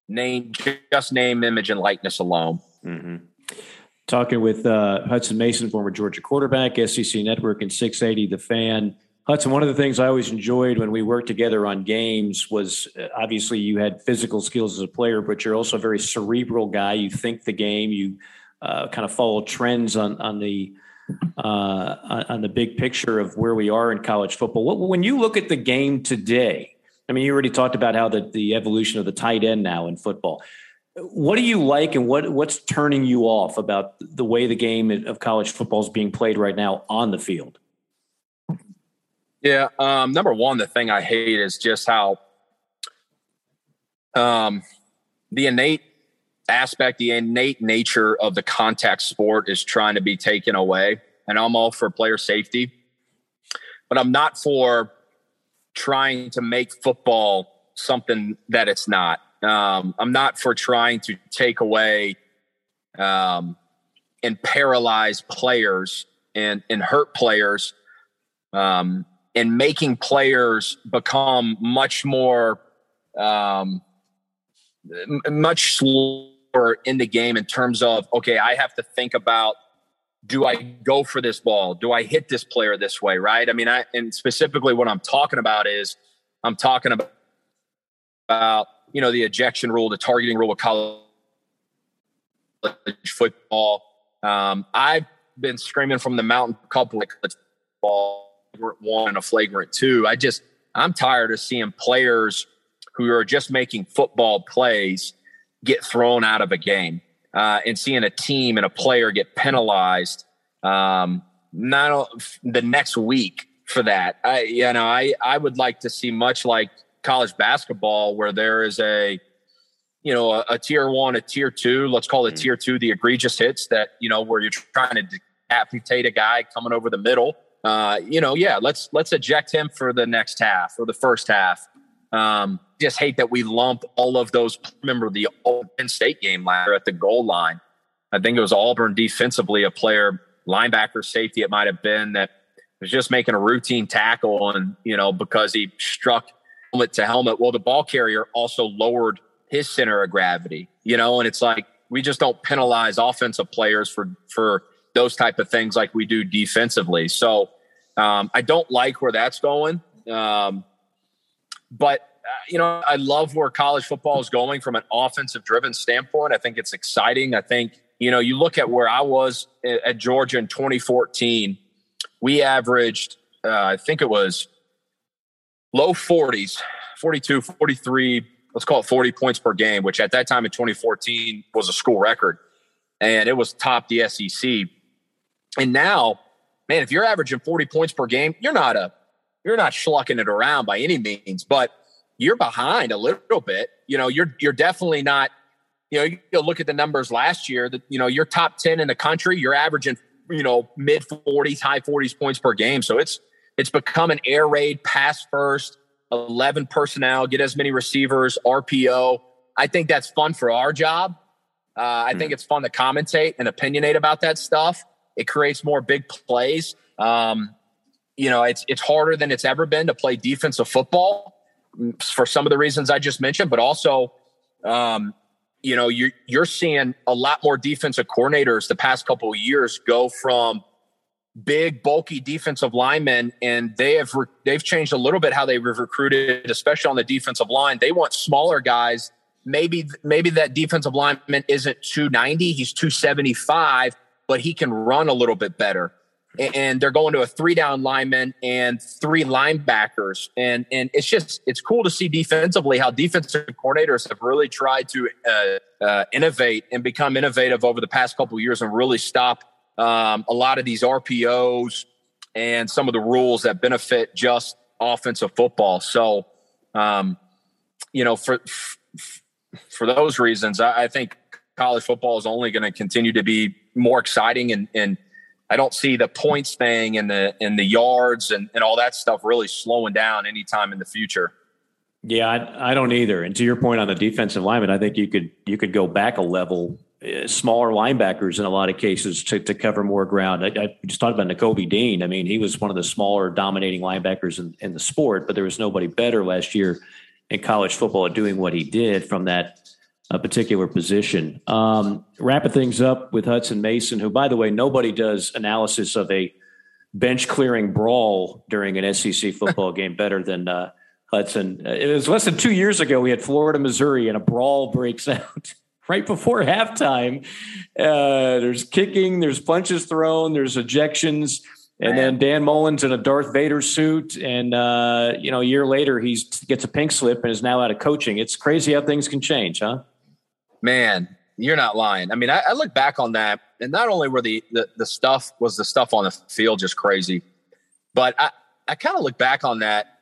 name, just name, image, and likeness alone. Mm-hmm. Talking with uh, Hutson Mason, former Georgia quarterback, SEC Network, and 680 The Fan. Hudson, one of the things I always enjoyed when we worked together on games was uh, obviously you had physical skills as a player, but you're also a very cerebral guy. You think the game, you uh, kind of follow trends on on the uh, on the big picture of where we are in college football. When you look at the game today, I mean, you already talked about how the, the evolution of the tight end now in football. What do you like, and what what's turning you off about the way the game of college football is being played right now on the field? Yeah, um, number one, the thing I hate is just how um, the innate aspect, the innate nature of the contact sport is trying to be taken away. And I'm all for player safety, but I'm not for trying to make football something that it's not. Um, I'm not for trying to take away um, and paralyze players and, and hurt players um, and making players become much more, um, much slower in the game in terms of, okay, I have to think about do I go for this ball? Do I hit this player this way? Right. I mean, I, and specifically what I'm talking about is I'm talking about, about you know, the ejection rule, the targeting rule of college football. Um, I've been screaming from the mountain a couple of ball one and a flagrant two. I just I'm tired of seeing players who are just making football plays get thrown out of a game uh, and seeing a team and a player get penalized um, not the next week for that. I you know I I would like to see much like college basketball where there is a you know a, a tier one, a tier two. Let's call it mm-hmm. tier two, the egregious hits that you know where you're trying to decapitate a guy coming over the middle uh, you know, yeah, let's let's eject him for the next half or the first half. Um, just hate that we lump all of those. Remember the Penn State game last year at the goal line. I think it was Auburn defensively, a player, linebacker, safety, it might have been that was just making a routine tackle, and you know because he struck helmet to helmet. Well, the ball carrier also lowered his center of gravity, you know, and it's like we just don't penalize offensive players for for those type of things like we do defensively. So um, I don't like where that's going. Um, but uh, you know, I love where college football is going from an offensive driven standpoint. I think it's exciting. I think, you know, you look at where I was at Georgia in 2014, we averaged, uh, I think it was low 40s, 42, 43, let's call it 40 points per game, which at that time in 2014 was a school record. And it was top the SEC. And now, man, if you're averaging 40 points per game, you're not a you're not schlucking it around by any means, but you're behind a little bit. You know, you're you're definitely not. You know, you look at the numbers last year. That you know, you're top 10 in the country. You're averaging you know mid 40s, high 40s points per game. So it's it's become an air raid, pass first, 11 personnel, get as many receivers, RPO. I think that's fun for our job. Uh, I mm. think it's fun to commentate and opinionate about that stuff. It creates more big plays. Um, you know, it's it's harder than it's ever been to play defensive football for some of the reasons I just mentioned, but also, um, you know, you're you're seeing a lot more defensive coordinators the past couple of years go from big, bulky defensive linemen, and they have re- they've changed a little bit how they've recruited, especially on the defensive line. They want smaller guys. Maybe maybe that defensive lineman isn't 290, he's 275, but he can run a little bit better. And they're going to a three down lineman and three linebackers, and and it's just it's cool to see defensively how defensive coordinators have really tried to uh, uh, innovate and become innovative over the past couple years and really stop um, a lot of these RPOs and some of the rules that benefit just offensive football. So, um, you know, for for those reasons, I, I think college football is only going to continue to be more exciting and, and I don't see the points thing and the and the yards and, and all that stuff really slowing down anytime in the future. Yeah, I, I, don't either. And to your point on the defensive lineman, I think you could you could go back a level uh, smaller linebackers in a lot of cases to, to cover more ground. I, I just talked about Nakobe Dean. I mean, he was one of the smaller dominating linebackers in, in the sport, but there was nobody better last year in college football at doing what he did from that uh, particular position. Um, wrapping things up with Hudson Mason, who, by the way, nobody does analysis of a bench clearing brawl during an SEC *laughs* football game better than uh, Hutson. Uh, it was less than two years ago. We had Florida, Missouri, and a brawl breaks out *laughs* right before halftime. Uh, there's kicking, there's punches thrown, there's ejections. And then Dan Mullen's in a Darth Vader suit, and uh, you know, a year later he gets a pink slip and is now out of coaching. It's crazy how things can change, huh? Man, you're not lying. I mean, I, I look back on that, and not only were the, the the stuff was the stuff on the field just crazy, but I I kind of look back on that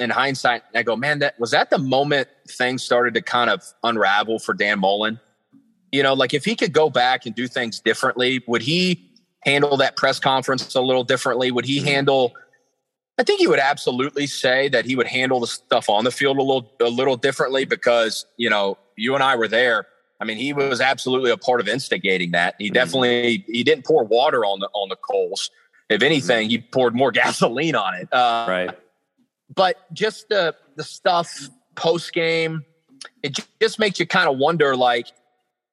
in hindsight, I go, man, that was that the moment things started to kind of unravel for Dan Mullen. You know, like if he could go back and do things differently, would he handle that press conference a little differently? Would he handle? I think he would absolutely say that he would handle the stuff on the field a little a little differently because you know you and I were there. I mean, he was absolutely a part of instigating that. He mm-hmm. definitely he didn't pour water on the on the coals. If anything, he poured more *laughs* gasoline on it. Uh, right but just the the stuff post game, it just makes you kind of wonder, like,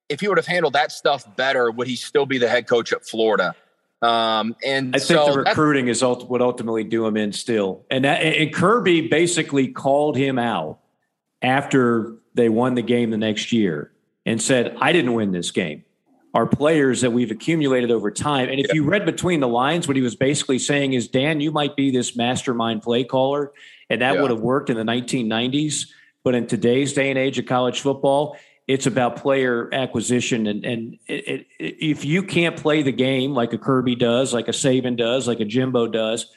if he would have handled that stuff better, would he still be the head coach at Florida? Um, and I think so the recruiting is ult- would ultimately do him in still. And that, and Kirby basically called him out after they won the game the next year and said, "I didn't win this game." Our players that we've accumulated over time. And if yeah. you read between the lines, what he was basically saying is, Dan, you might be this mastermind play caller, and that yeah. would have worked in the 1990s. But in today's day and age of college football, it's about player acquisition. And, and it, it, if you can't play the game like a Kirby does, like a Saban does, like a Jimbo does,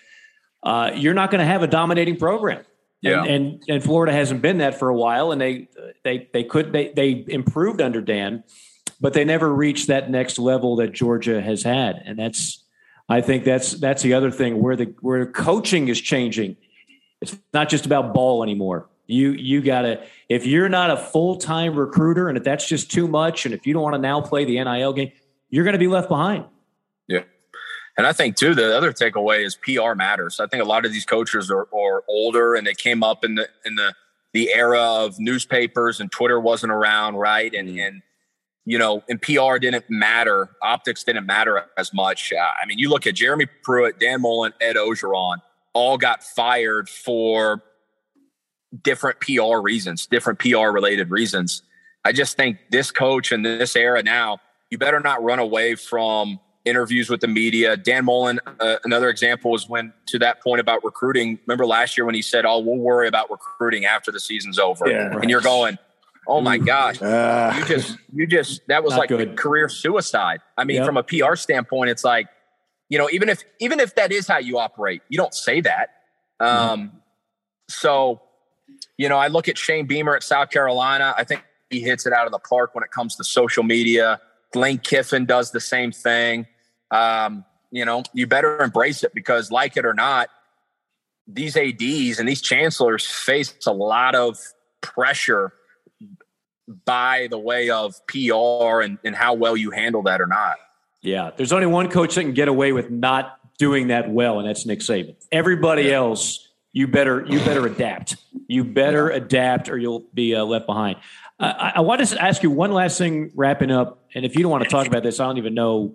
uh, you're not going to have a dominating program. Yeah. And, and, and Florida hasn't been that for a while, and they they they could they they improved under Dan, but they never reached that next level that Georgia has had, and that's I think that's that's the other thing where the where coaching is changing. It's not just about ball anymore. You you gotta if you're not a full time recruiter, and if that's just too much, and if you don't want to now play the NIL game, you're going to be left behind. And I think too, the other takeaway is PR matters. I think a lot of these coaches are, are older and they came up in the in the the era of newspapers and Twitter wasn't around, right? And mm. and you know, and PR didn't matter. Optics didn't matter as much. Uh, I mean, you look at Jeremy Pruitt, Dan Mullen, Ed Orgeron, all got fired for different PR reasons, different PR related reasons. I just think this coach in this era now, you better not run away from interviews with the media. Dan Mullen, uh, another example was when to that point about recruiting. Remember last year when he said, "Oh, we'll worry about recruiting after the season's over," yeah, right. and you're going Oh my gosh. Uh, you just, you just, that was like good. career suicide. I mean, yep. from a PR standpoint, it's like, you know, even if, even if that is how you operate, you don't say that. Mm-hmm. Um, mm-hmm. so, you know, I look at Shane Beamer at South Carolina. I think he hits it out of the park when it comes to social media. Lane Kiffin does the same thing. Um, you know, you better embrace it because, like it or not, these ADs and these chancellors face a lot of pressure by the way of PR and, and how well you handle that or not. Yeah, there's only one coach that can get away with not doing that well, and that's Nick Saban. Everybody yeah. else, you better you better adapt. You better yeah. adapt, or you'll be uh, left behind. I, I want to ask you one last thing, wrapping up. And if you don't want to talk about this, I don't even know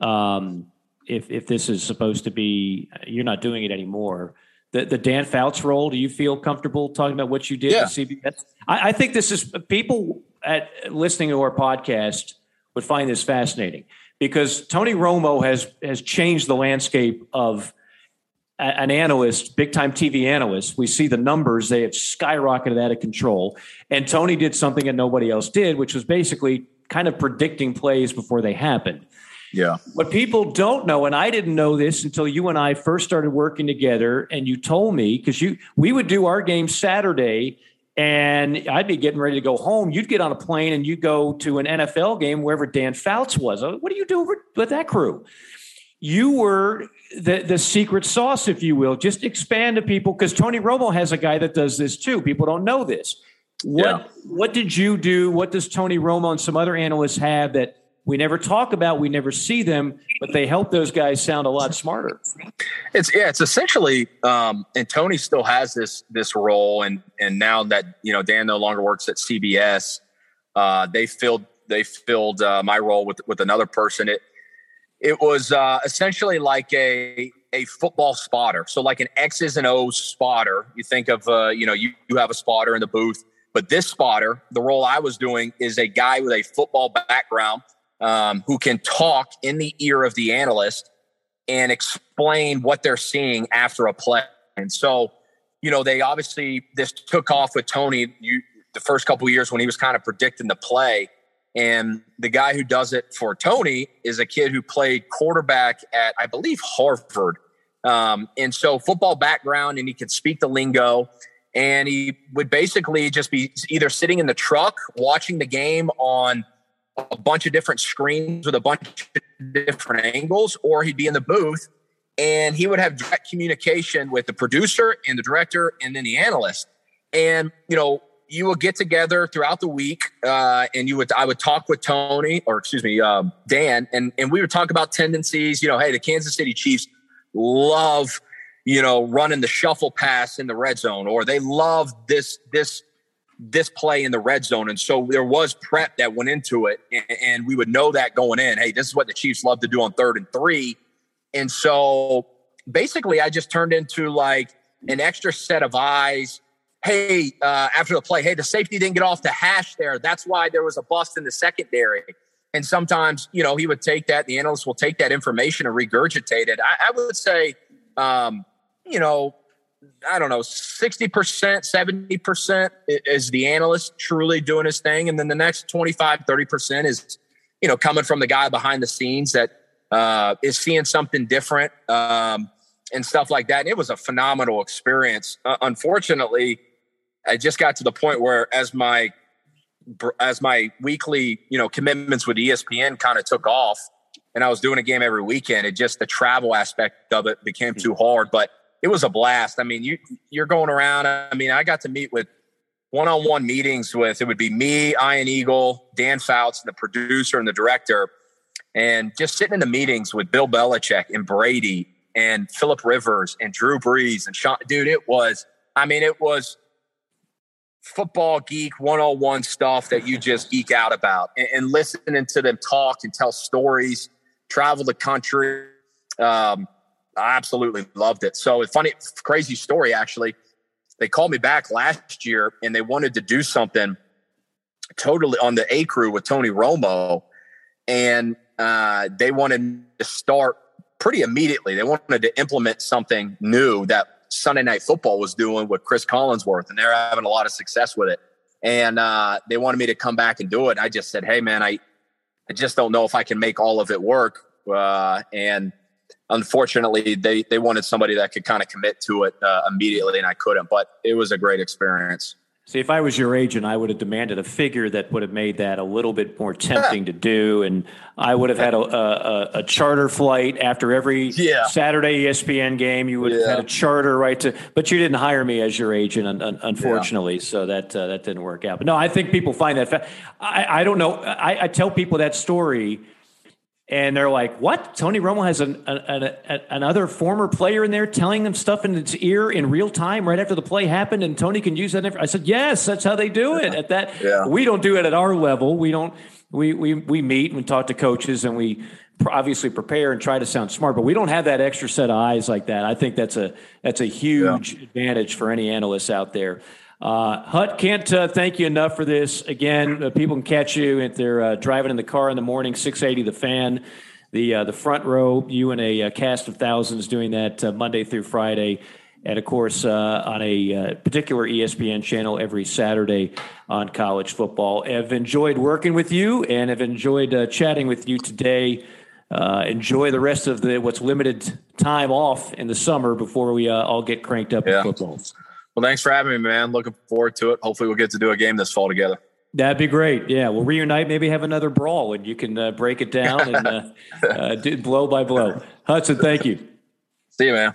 um, if if this is supposed to be you're not doing it anymore. The the Dan Fouts role. Do you feel comfortable talking about what you did Yeah. at CBS? I, I think this is people at listening to our podcast would find this fascinating because Tony Romo has has changed the landscape of an analyst, big time TV analyst. We see the numbers; they have skyrocketed out of control. And Tony did something that nobody else did, which was basically kind of predicting plays before they happened. Yeah. What people don't know, and I didn't know this until you and I first started working together, and you told me because you we would do our game Saturday, and I'd be getting ready to go home. You'd get on a plane and you'd go to an NFL game wherever Dan Fouts was. What do you do with that crew? You were the the secret sauce, if you will. Just expand to people because Tony Romo has a guy that does this too. People don't know this. What Yeah. what did you do? What does Tony Romo and some other analysts have that we never talk about? We never see them, but they help those guys sound a lot smarter. It's yeah, it's essentially um and Tony still has this this role and and now that you know Dan no longer works at CBS, uh they filled they filled uh, my role with with another person. It it was uh essentially like a a football spotter. So like an X's and O's spotter. You think of uh you know you, you have a spotter in the booth, but this spotter, the role I was doing is a guy with a football background um, who can talk in the ear of the analyst and explain what they're seeing after a play. And so, you know, they obviously this took off with Tony. You the first couple years when he was kind of predicting the play, and the guy who does it for Tony is a kid who played quarterback at I believe Harvard. Um, and so football background, and he could speak the lingo. And he would basically just be either sitting in the truck watching the game on a bunch of different screens with a bunch of different angles, or he'd be in the booth and he would have direct communication with the producer and the director and then the analyst. And, you know, you would get together throughout the week uh, and you would, I would talk with Tony or excuse me, um, Dan, and, and we would talk about tendencies, you know, hey, the Kansas City Chiefs love, you know, running the shuffle pass in the red zone, or they love this, this, this play in the red zone. And so there was prep that went into it. And, and we would know that going in. Hey, this is what the Chiefs love to do on third and three. And so basically, I just turned into like an extra set of eyes. Hey, uh, after the play, hey, the safety didn't get off the hash there. That's why there was a bust in the secondary. And sometimes, you know, he would take that, the analyst will take that information and regurgitate it. I, I would say, um, you know, I don't know, 60%, 70% is the analyst truly doing his thing. And then the next 25, 30% is, you know, coming from the guy behind the scenes that uh, is seeing something different um, and stuff like that. And it was a phenomenal experience. Uh, unfortunately, I just got to the point where as my as my weekly, you know, commitments with ESPN kind of took off and I was doing a game every weekend, it just the travel aspect of it became too hard. But it was a blast. I mean, you you're going around. I mean, I got to meet with one-on-one meetings with it would be me, Ian Eagle, Dan Fouts, the producer and the director, and just sitting in the meetings with Bill Belichick and Brady and Philip Rivers and Drew Brees and Sean. Dude, it was. I mean, it was football geek 101 stuff that you just geek out about and, and listening to them talk and tell stories, travel the country. Um, I absolutely loved it. So funny, crazy story actually. They called me back last year and they wanted to do something totally on the A crew with Tony Romo. And uh, they wanted to start pretty immediately. They wanted to implement something new that Sunday Night Football was doing with Chris Collinsworth, and they're having a lot of success with it. And uh, they wanted me to come back and do it. I just said, "Hey, man, I, I just don't know if I can make all of it work." Uh, and unfortunately, they they wanted somebody that could kind of commit to it uh, immediately, and I couldn't. But it was a great experience. See, if I was your agent, I would have demanded a figure that would have made that a little bit more tempting to do, and I would have had a, a, a charter flight after every Yeah. Saturday ESPN game. You would have had a charter right to, but you didn't hire me as your agent, un, un, unfortunately, so that uh, that didn't work out. But no, I think people find that. Fa- I, I don't know. I, I tell people that story. And they're like, "What? Tony Romo has an, an, an, another former player in there telling them stuff in its ear in real time right after the play happened, and Tony can use that." Inf-. I said, "Yes, that's how they do it." At that, *laughs* Yeah. we don't do it at our level. We don't. We we we meet and talk to coaches, and we obviously prepare and try to sound smart, but we don't have that extra set of eyes like that. I think that's a that's a huge yeah. advantage for any analysts out there. Uh, Hut can't uh, thank you enough for this. Again, uh, people can catch you if they're uh, driving in the car in the morning. Six eighty, the fan, the uh, the front row. You and a, uh, cast of thousands doing that Monday through Friday and of course uh, on a uh, particular ESPN channel every Saturday on college football. I've enjoyed working with you and have enjoyed uh, chatting with you today. Uh, enjoy the rest of the what's limited time off in the summer before we uh, all get cranked up yeah. in football. Well, thanks for having me, man. Looking forward to it. Hopefully, we'll get to do a game this fall together. That'd be great. Yeah, we'll reunite. Maybe have another brawl, and you can uh, break it down and *laughs* do blow by blow. Hudson, thank you. See you, man.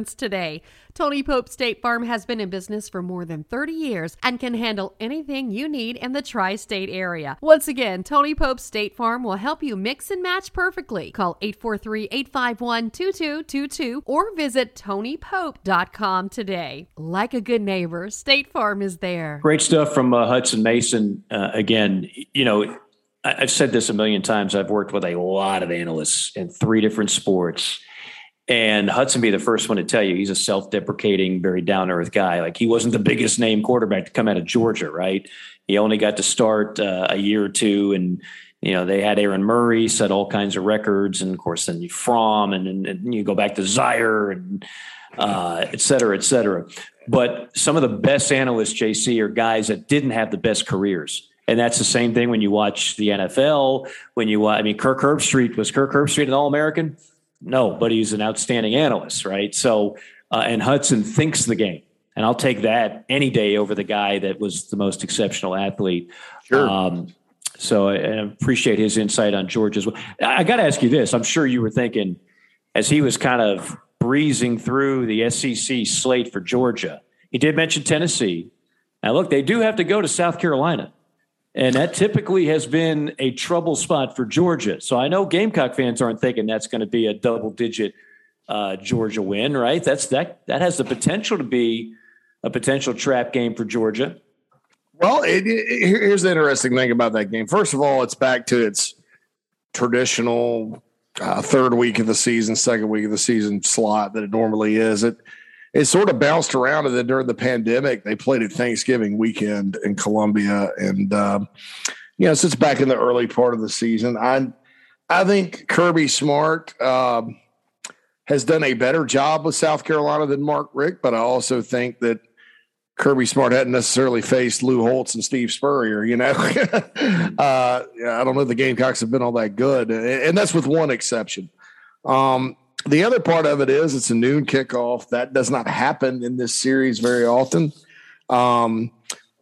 insurance today. Tony Pope State Farm has been in business for more than 30 years and can handle anything you need in the tri state area. Once again, Tony Pope State Farm will help you mix and match perfectly. Call 843 851 2222 or visit TonyPope.com today. Like a good neighbor, State Farm is there. Great stuff from uh, Hutson Mason. Uh, again, you know, I've said this a million times. I've worked with a lot of analysts in three different sports and Hudson be the first one to tell you he's a self-deprecating, very down-to-earth guy. Like he wasn't the biggest name quarterback to come out of Georgia, right? He only got to start uh, a year or two, and you know they had Aaron Murray set all kinds of records, and of course then you Fromm, and, and, and you go back to Zeier, and uh, et cetera, et cetera. But some of the best analysts, JC, are guys that didn't have the best careers. And that's the same thing when you watch the NFL. When you, I mean, Kirk Herbstreit was Kirk Herbstreit an All American? No, but he's an outstanding analyst, right? So, uh, and Hudson thinks the game, and I'll take that any day over the guy that was the most exceptional athlete. Sure. Um, so I, I appreciate his insight on George as well. I got to ask you this: I'm sure you were thinking as he was kind of breezing through the SEC slate for Georgia. He did mention Tennessee. Now, look, they do have to go to South Carolina. And that typically has been a trouble spot for Georgia. So I know Gamecock fans aren't thinking that's going to be a double digit uh, Georgia win, right? That's that that has the potential to be a potential trap game for Georgia. Well, it, it, here's the interesting thing about that game. First of all, it's back to its traditional uh, third week of the season, second week of the season slot that it normally is. It it sort of bounced around, and then during the pandemic, they played at Thanksgiving weekend in Columbia, and um, you know, it's back in the early part of the season. I I think Kirby Smart um, has done a better job with South Carolina than Mark Richt, but I also think that Kirby Smart hadn't necessarily faced Lou Holtz and Steve Spurrier. You know, *laughs* uh, I don't know if the Gamecocks have been all that good, and that's with one exception. Um, the other part of it is it's a noon kickoff. That does not happen in this series very often. Um,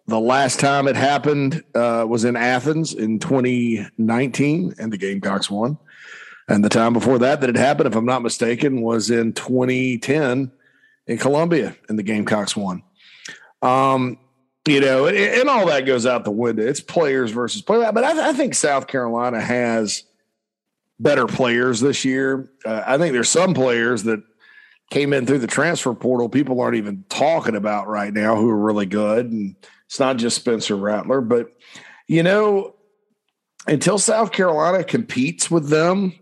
the last time it happened uh, was in Athens in 2019, and the Gamecocks won. And the time before that that it happened, if I'm not mistaken, was in 2010 in Columbia, and the Gamecocks won. Um, you know, and, and, all that goes out the window. It's players versus players. But I, I think South Carolina has – better players this year. Uh, I think there's some players that came in through the transfer portal people aren't even talking about right now who are really good. And it's not just Spencer Rattler, but you know, until South Carolina competes with them,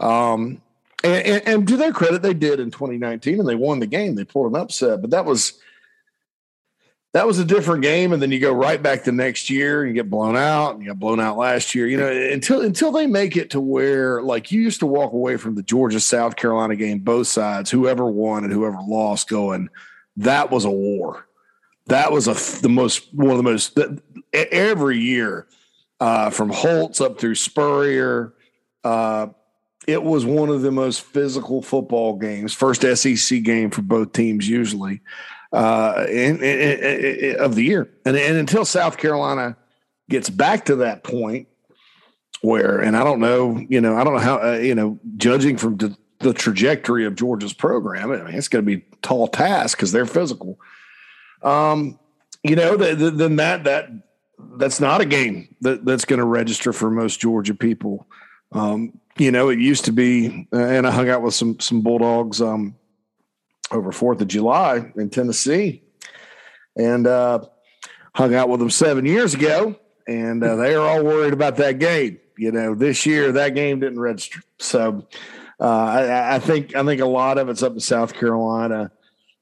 um, and, and, and to their credit, they did in 2019 and they won the game. They pulled an upset, but that was that was a different game. And then you go right back the next year and you get blown out and you got blown out last year. You know, until until they make it to where like you used to walk away from the Georgia South Carolina game, both sides, whoever won and whoever lost, going, that was a war. That was a the most one of the most every year uh, from Holtz up through Spurrier. Uh, it was one of the most physical football games, first SEC game for both teams usually uh, in, in, in, of the year. And, and until South Carolina gets back to that point, where, and I don't know, you know, I don't know how, uh, you know, judging from the, the trajectory of Georgia's program, I mean, it's going to be tall task because they're physical. Um, you know, the, the, then that that that's not a game that, that's going to register for most Georgia people. Um, you know, it used to be, uh, and I hung out with some some Bulldogs um, over Fourth of July in Tennessee, and uh, hung out with them seven years ago, and uh, they are all worried about that game. You know, this year that game didn't register, so uh, I, I, think I think a lot of it's up in South Carolina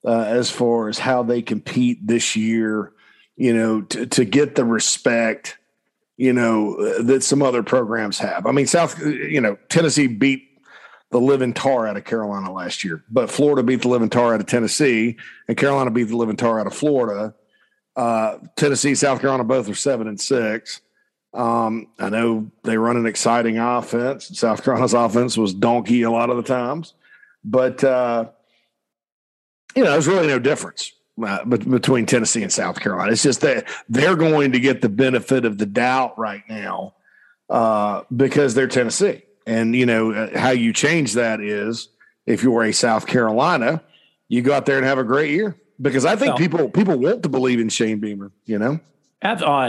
uh, as far as how they compete this year. You know, to, to get the respect you know, that some other programs have. I mean, South, you know, Tennessee beat the living tar out of Carolina last year, but Florida beat the living tar out of Tennessee, and Carolina beat the living tar out of Florida. Uh, Tennessee, South Carolina, both are seven and six. Um, I know they run an exciting offense. South Carolina's offense was donkey a lot of the times, but uh, you know, there's really no difference uh, between Tennessee and South Carolina. It's just that they're going to get the benefit of the doubt right now uh, because they're Tennessee. And you know uh, how you change that is if you're a South Carolina, you go out there and have a great year because I think people people want to believe in Shane Beamer. You know,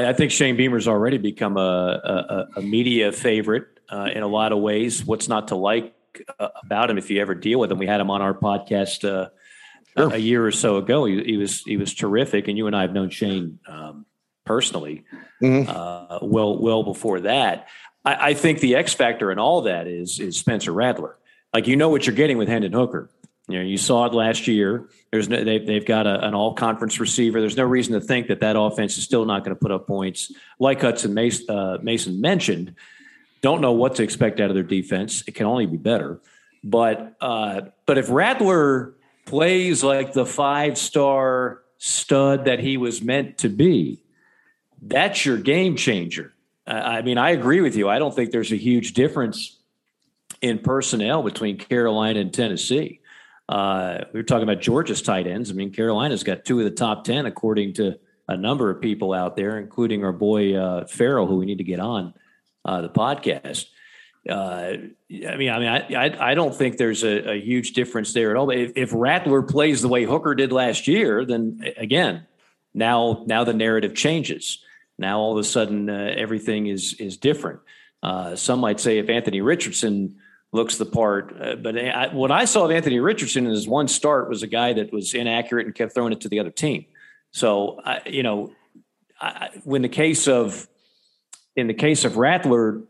I think Shane Beamer's already become a, a, a media favorite uh, in a lot of ways. What's not to like uh, about him if you ever deal with him? We had him on our podcast uh, sure. a year or so ago. He, he, was he was terrific, and you and I have known Shane um, personally mm-hmm. uh, well well before that. I, I, think the X factor in all that is is Spencer Rattler. Like you know what you're getting with Hendon Hooker. You know, you saw it last year. There's no, they've, they've got a, an all conference receiver. There's no reason to think that that offense is still not going to put up points. Like Hudson Mason, uh, Mason mentioned, don't know what to expect out of their defense. It can only be better. But uh, but if Rattler plays like the five star stud that he was meant to be, that's your game changer. I mean, I agree with you. I don't think there's a huge difference in personnel between Carolina and Tennessee. Uh, we were talking about Georgia's tight ends. I mean, Carolina's got two of the top 10, according to a number of people out there, including our boy uh, Farrell, who we need to get on uh, the podcast. Uh, I mean, I mean, I, I, I don't think there's a, a, huge difference there at all. If, if Rattler plays the way Hooker did last year, then again, now now the narrative changes. Now all of a sudden uh, everything is is different. Uh, some might say if Anthony Richardson looks the part, uh, but I, what I saw of Anthony Richardson in his one start was a guy that was inaccurate and kept throwing it to the other team. So you know, I, when the case of in the case of Rattler,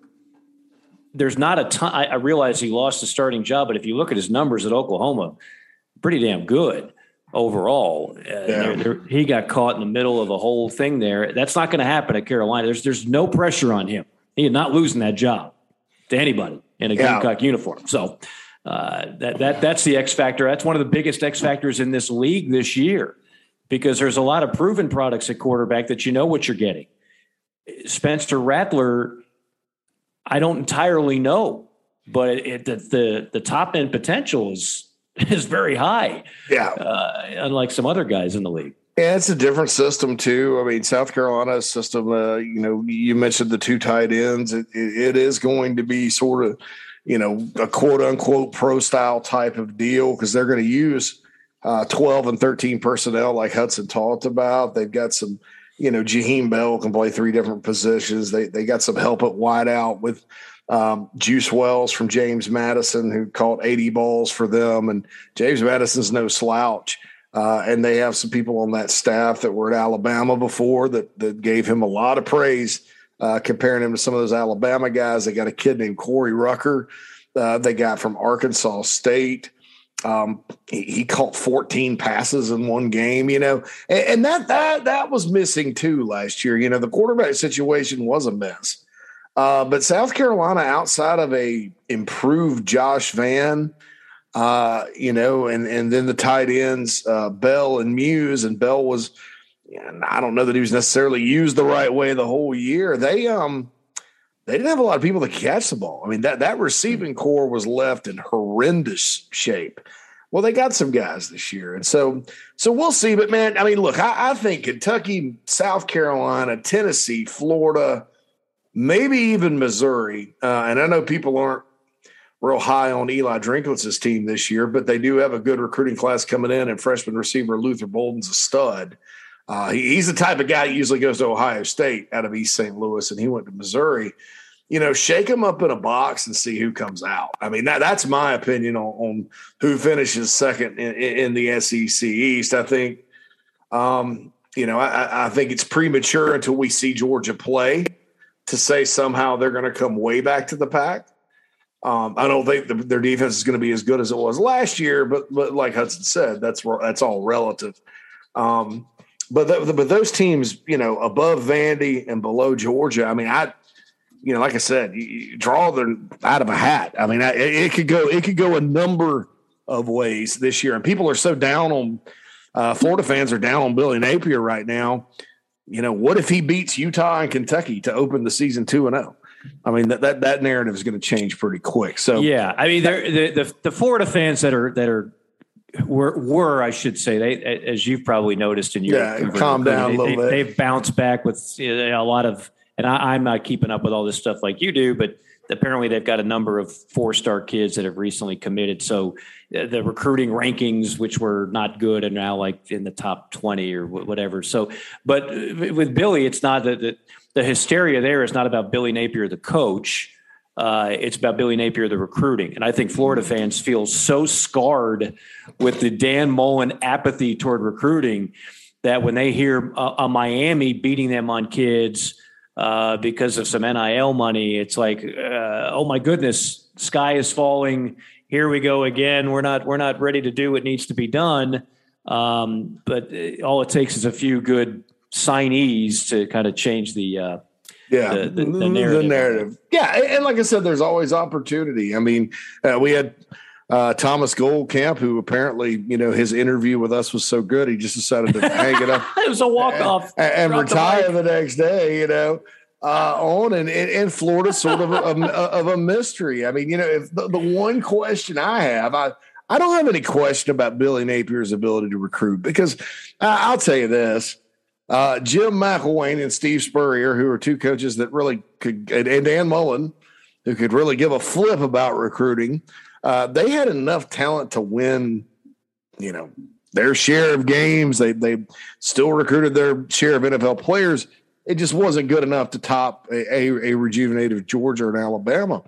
there's not a ton. I, I realize he lost the starting job, but if you look at his numbers at Oklahoma, pretty damn good overall. Uh, yeah. they're, they're, he got caught in the middle of a whole thing there. That's not going to happen at Carolina. There's there's no pressure on him. He is not losing that job to anybody in a yeah. Gamecock uniform. So uh, that that that's the X factor. That's one of the biggest X factors in this league this year because there's a lot of proven products at quarterback that you know what you're getting. Spencer Rattler I don't entirely know, but it, the, the, the top end potential is *laughs* is very high. Yeah, uh, unlike some other guys in the league. Yeah, it's a different system too. I mean, South Carolina's system. Uh, you know, you mentioned the two tight ends. It, it, is going to be sort of, you know, a quote unquote pro style type of deal because they're going to use uh, twelve and thirteen personnel like Hudson talked about. They've got some you know, Jaheim Bell can play three different positions. They they got some help at wideout with um, Juice Wells from James Madison, who caught 80 balls for them. And James Madison's no slouch. Uh, and they have some people on that staff that were at Alabama before that that gave him a lot of praise, uh, comparing him to some of those Alabama guys. They got a kid named Corey Rucker. Uh, they got from Arkansas State. Um, he, he, caught 14 passes in one game, you know, and, and, that that that was missing too last year. You know, the quarterback situation was a mess. Uh, but South Carolina, outside of a improved Josh Vann, uh, you know, and and then the tight ends uh, Bell and Muse, and Bell was, and I don't know that he was necessarily used the right way the whole year. They um they didn't have a lot of people to catch the ball. I mean, that that receiving corps was left in horrendous shape. Well, they got some guys this year, and so so we'll see. But man, I mean, look, I, I think Kentucky, South Carolina, Tennessee, Florida, maybe even Missouri. Uh, and I know people aren't real high on Eli Drinkwitz's team this year, but they do have a good recruiting class coming in, and freshman receiver Luther Burden's a stud. Uh, he, he's the type of guy that usually goes to Ohio State out of East St. Louis, and he went to Missouri. You know, shake him up in a box and see who comes out. I mean, that, that's my opinion on, on who finishes second in, in, the SEC East. I think, um, you know, I, I think it's premature until we see Georgia play to say somehow they're going to come way back to the pack. Um, I don't think the, their defense is going to be as good as it was last year, but, but like Hudson said, that's that's all relative. Um, but the, but those teams, you know, above Vandy and below Georgia, I mean, I, you know, like I said, you, draw them out of a hat. I mean, I, it, could go it could go a number of ways this year, and people are so down on uh, Florida fans are down on Billy Napier right now. You know, what if he beats Utah and Kentucky to open the season two and zero? Oh? I mean that that, that narrative is going to change pretty quick. So yeah, I mean the, the the Florida fans that are that are were were I should say they as you've probably noticed in your yeah calm down they, a little they, bit. They've bounced back with you know, a lot of and I, I'm not keeping up with all this stuff like you do, but apparently they've got a number of four star kids that have recently committed. So uh, the recruiting rankings, which were not good, are now like in the top 20 or whatever. So, but uh, with Billy, it's not that the, the, hysteria there is not about Billy Napier, the coach. Uh, it's about Billy Napier, the recruiting. And I think Florida fans feel so scarred with the Dan Mullen apathy toward recruiting that when they hear a, a Miami beating them on kids, uh, because of some NIL money. It's like, uh, oh my goodness, sky is falling. Here we go again. We're not we're not ready to do what needs to be done. Um, but all it takes is a few good signees to kind of change the uh, yeah the, the, the, narrative. the, narrative. Yeah, and like I said, there's always opportunity. I mean, uh, we had uh, Thomas Goldkamp, who apparently, you know, his interview with us was so good, he just decided to hang it up. *laughs* it was a walk off and, and retire the, the, next day. You know, uh, on and in Florida, sort of a, of a mystery. I mean, you know, if the, the one question I have, I I don't have any question about Billy Napier's ability to recruit because uh, I'll tell you this. Uh, Jim McElwain and Steve Spurrier, who are two coaches that really could, and Dan Mullen, who could really give a flip about recruiting. Uh, they had enough talent to win, you know, their share of games. They they still recruited their share of NFL players. It just wasn't good enough to top a, a, a rejuvenated Georgia and Alabama.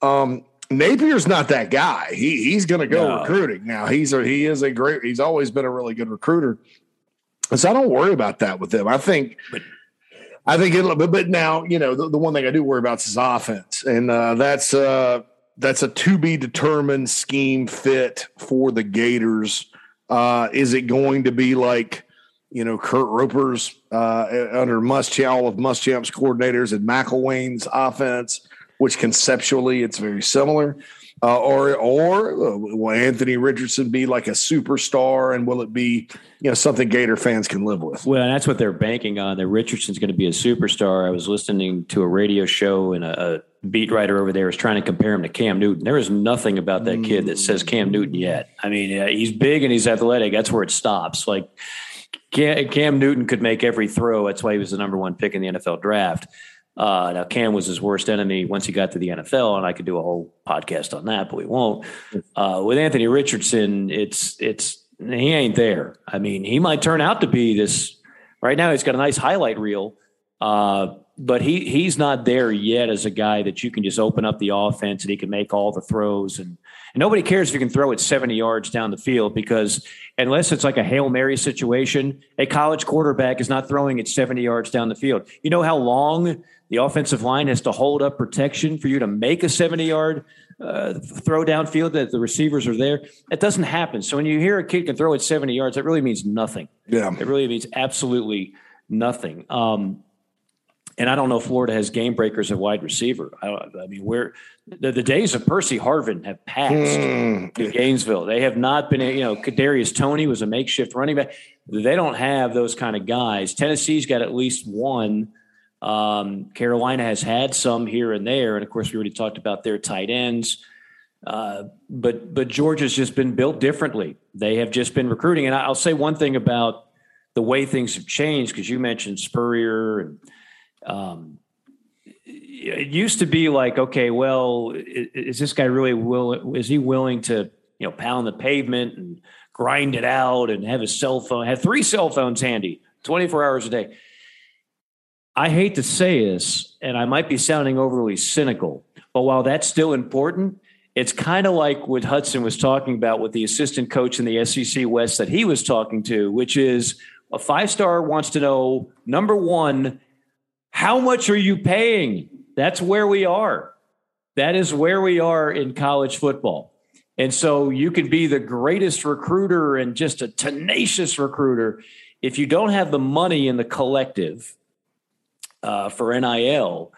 Um, Napier's not that guy. He he's going to go no. recruiting now. He's a he is a great. He's always been a really good recruiter. So I don't worry about that with him. I think. But, I think it'll, but, but now, you know, the, the one thing I do worry about is his offense. And uh, that's, uh, that's a to be determined scheme fit for the Gators. Uh, is it going to be like, you know, Kurt Roper's uh, under Muschamp, of Muschamp's coordinators and McElwain's offense, which conceptually it's very similar? Uh, or or uh, will Anthony Richardson be like a superstar, and will it be you know something Gator fans can live with? Well, that's what they're banking on. That Richardson's going to be a superstar. I was listening to a radio show, and a, a beat writer over there was trying to compare him to Cam Newton. There is nothing about that kid that says Cam Newton yet. I mean, uh, he's big and he's athletic. That's where it stops. Like Cam, Cam Newton could make every throw. That's why he was the number one pick in the NFL draft. Uh, now Cam was his worst enemy once he got to the NFL, and I could do a whole podcast on that, but we won't. Uh, with Anthony Richardson, it's it's he ain't there. I mean, he might turn out to be this. Right now, he's got a nice highlight reel, uh, but he he's not there yet as a guy that you can just open up the offense and he can make all the throws and. And nobody cares if you can throw it 70 yards down the field because unless it's like a Hail Mary situation, a college quarterback is not throwing it 70 yards down the field. You know how long the offensive line has to hold up protection for you to make a 70 yard uh, throw downfield that the receivers are there. That doesn't happen. So when you hear a kid can throw it 70 yards, that really means nothing. Yeah. It really means absolutely nothing. Um, and I don't know if Florida has game breakers at wide receiver. I, I mean, where the, the, days of Percy Harvin have passed mm. in Gainesville. They have not been, you know, Kadarius Toney was a makeshift running back. They don't have those kind of guys. Tennessee's got at least one um, Carolina has had some here and there, and of course, we already talked about their tight ends. Uh, but but Georgia's just been built differently. They have just been recruiting, and I'll say one thing about the way things have changed because you mentioned Spurrier and um, it used to be like, okay, well, is, is this guy really will? Is he willing to, you know, pound the pavement and grind it out and have his cell phone, have three cell phones handy, twenty four hours a day? I hate to say this, and I might be sounding overly cynical, but while that's still important, it's kind of like what Hudson was talking about with the assistant coach in the SEC West that he was talking to, which is a five star wants to know number one, how much are you paying? That's where we are. That is where we are in college football. And so you can be the greatest recruiter and just a tenacious recruiter. If you don't have the money in the collective uh, for NIL,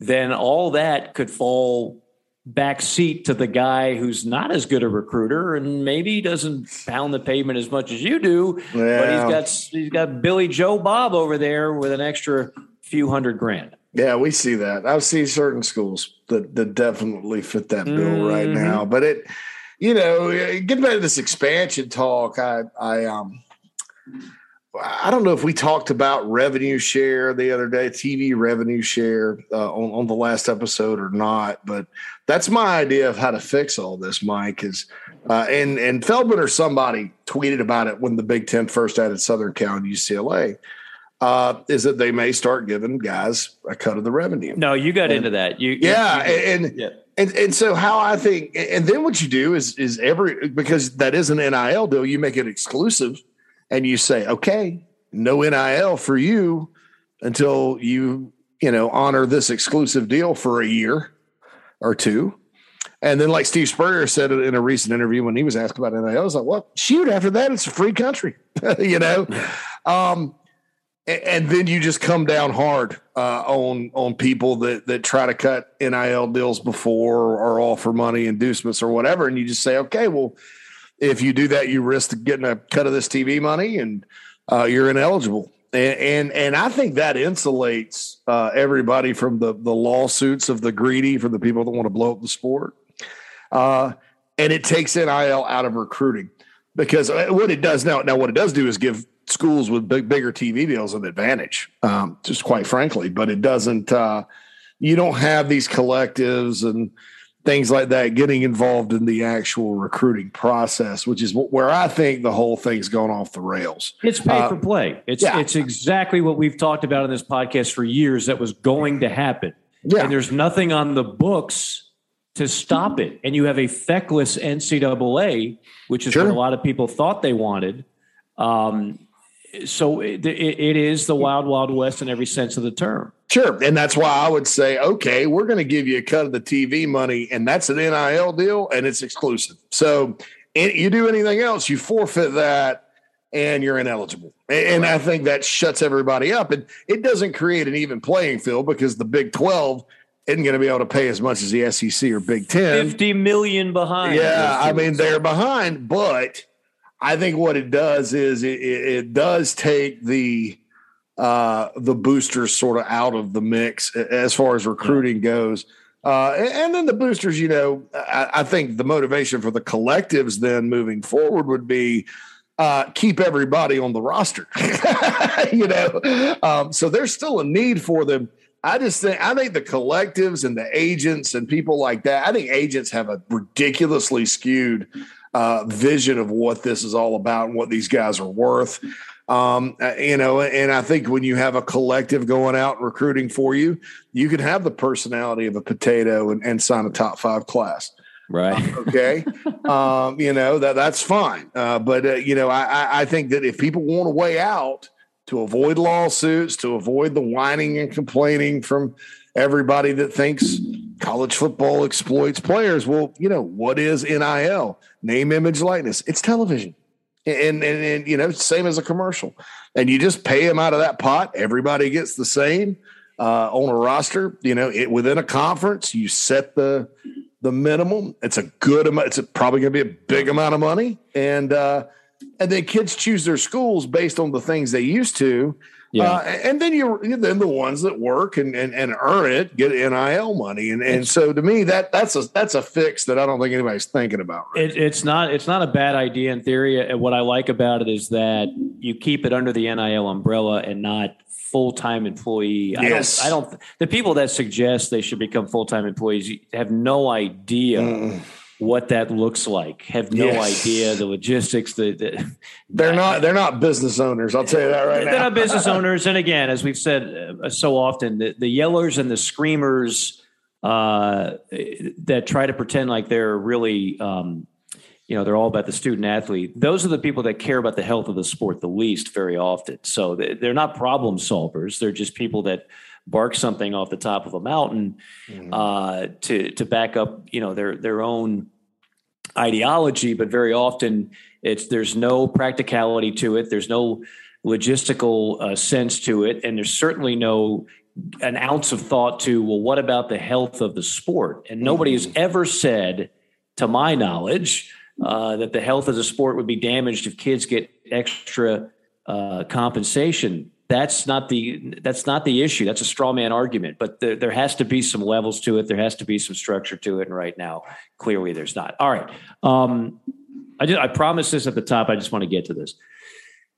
then all that could fall back seat to the guy who's not as good a recruiter and maybe doesn't pound the pavement as much as you do, yeah. but he's got he's got Billy Joe Bob over there with an extra few hundred grand. Yeah, we see that. I see certain schools that that definitely fit that bill mm-hmm. right now. But it, you know, getting back to this expansion talk, I I um I don't know if we talked about revenue share the other day, TV revenue share uh, on, on the last episode or not, but that's my idea of how to fix all this, Mike. Is uh, and and Feldman or somebody tweeted about it when the Big Ten first added Southern Cal and UCLA. Uh, is that they may start giving guys a cut of the revenue? No, you got and, into that. You, yeah, you, and, yeah. and and so how I think, and then what you do is is every because that is an NIL deal, you make it exclusive and you say, okay, no NIL for you until you, you know, honor this exclusive deal for a year or two. And then, like Steve Spurrier said in a recent interview when he was asked about NIL, I was like, well, shoot, after that, it's a free country, *laughs* you know? Um, and then you just come down hard uh, on on people that that try to cut NIL deals before or offer money inducements or whatever, and you just say, okay, well, if you do that, you risk getting a cut of this TV money, and uh, you're ineligible. And, and, and I think that insulates uh, everybody from the the lawsuits of the greedy, from the people that want to blow up the sport, uh, and it takes NIL out of recruiting because uh, what it does now now what it does do is give schools with big, bigger TV deals an advantage, um, just quite frankly. But it doesn't. Uh, you don't have these collectives and things like that getting involved in the actual recruiting process, which is where I think the whole thing's gone off the rails. It's pay uh, for play. It's yeah. it's exactly what we've talked about in this podcast for years that was going to happen. Yeah. And there's nothing on the books to stop it. And you have a feckless NCAA, which is sure. what a lot of people thought they wanted. Um, so it, it is the wild, wild west in every sense of the term. Sure. And that's why I would say, okay, we're going to give you a cut of the TV money, and that's an NIL deal and it's exclusive. So you do anything else, you forfeit that and you're ineligible. And right. I think that shuts everybody up. And it doesn't create an even playing field because the Big 12 isn't going to be able to pay as much as the SEC or Big 10. 50 million behind. Yeah. I mean, they're behind, but I think what it does is it, it does take the uh, the boosters sort of out of the mix as far as recruiting goes. Uh, and, and, then the boosters, you know, I, I, think the motivation for the collectives then moving forward would be uh, keep everybody on the roster. *laughs* you know, um, so there's still a need for them. I just think I think the collectives and the agents and people like that. I think agents have a ridiculously skewed uh, vision of what this is all about and what these guys are worth. Um, uh, you know, and I think when you have a collective going out recruiting for you, you can have the personality of a potato and, and sign a top five class. Right. Uh, okay. *laughs* um, you know, that that's fine. Uh, but, uh, you know, I, I think that if people want a way out to avoid lawsuits, to avoid the whining and complaining from everybody that thinks college football exploits players, well, you know, what is NIL? Name, image, likeness. It's television. And, and, and you know same as a commercial. And you just pay them out of that pot. Everybody gets the same uh, on a roster you know it, within a conference you set the the minimum. It's a good amount it's probably going to be a big amount of money. And uh, and then kids choose their schools based on the things they used to yeah. Uh, and then you're then the ones that work and, and, and earn it get NIL money. And and so to me that that's a that's a fix that I don't think anybody's thinking about. Right it, it's not it's not a bad idea in theory. What I like about it is that you keep it under the NIL umbrella and not full time employee. Yes. I don't, I don't, the people that suggest they should become full time employees have no idea. Mm. What that looks like, have no yes. idea the logistics. The, the they're not they're not business owners. I'll tell you that right they're now. They're *laughs* not business owners. And again, as we've said uh, so often, the, the yellers and the screamers uh, that try to pretend like they're really um, you know they're all about the student athlete those are the people that care about the health of the sport the least very often so they're not problem solvers they're just people that bark something off the top of a mountain mm-hmm. uh, to to back up you know their their own ideology but very often it's there's no practicality to it there's no logistical uh, sense to it and there's certainly no an ounce of thought to well what about the health of the sport and nobody mm-hmm. has ever said to my knowledge uh, that the health of the sport would be damaged if kids get extra uh, compensation. That's not the that's not the issue. That's a straw man argument. But there, there has to be some levels to it. There has to be some structure to it. And right now, clearly, there's not. All right. Um, I just I promised this at the top. I just want to get to this.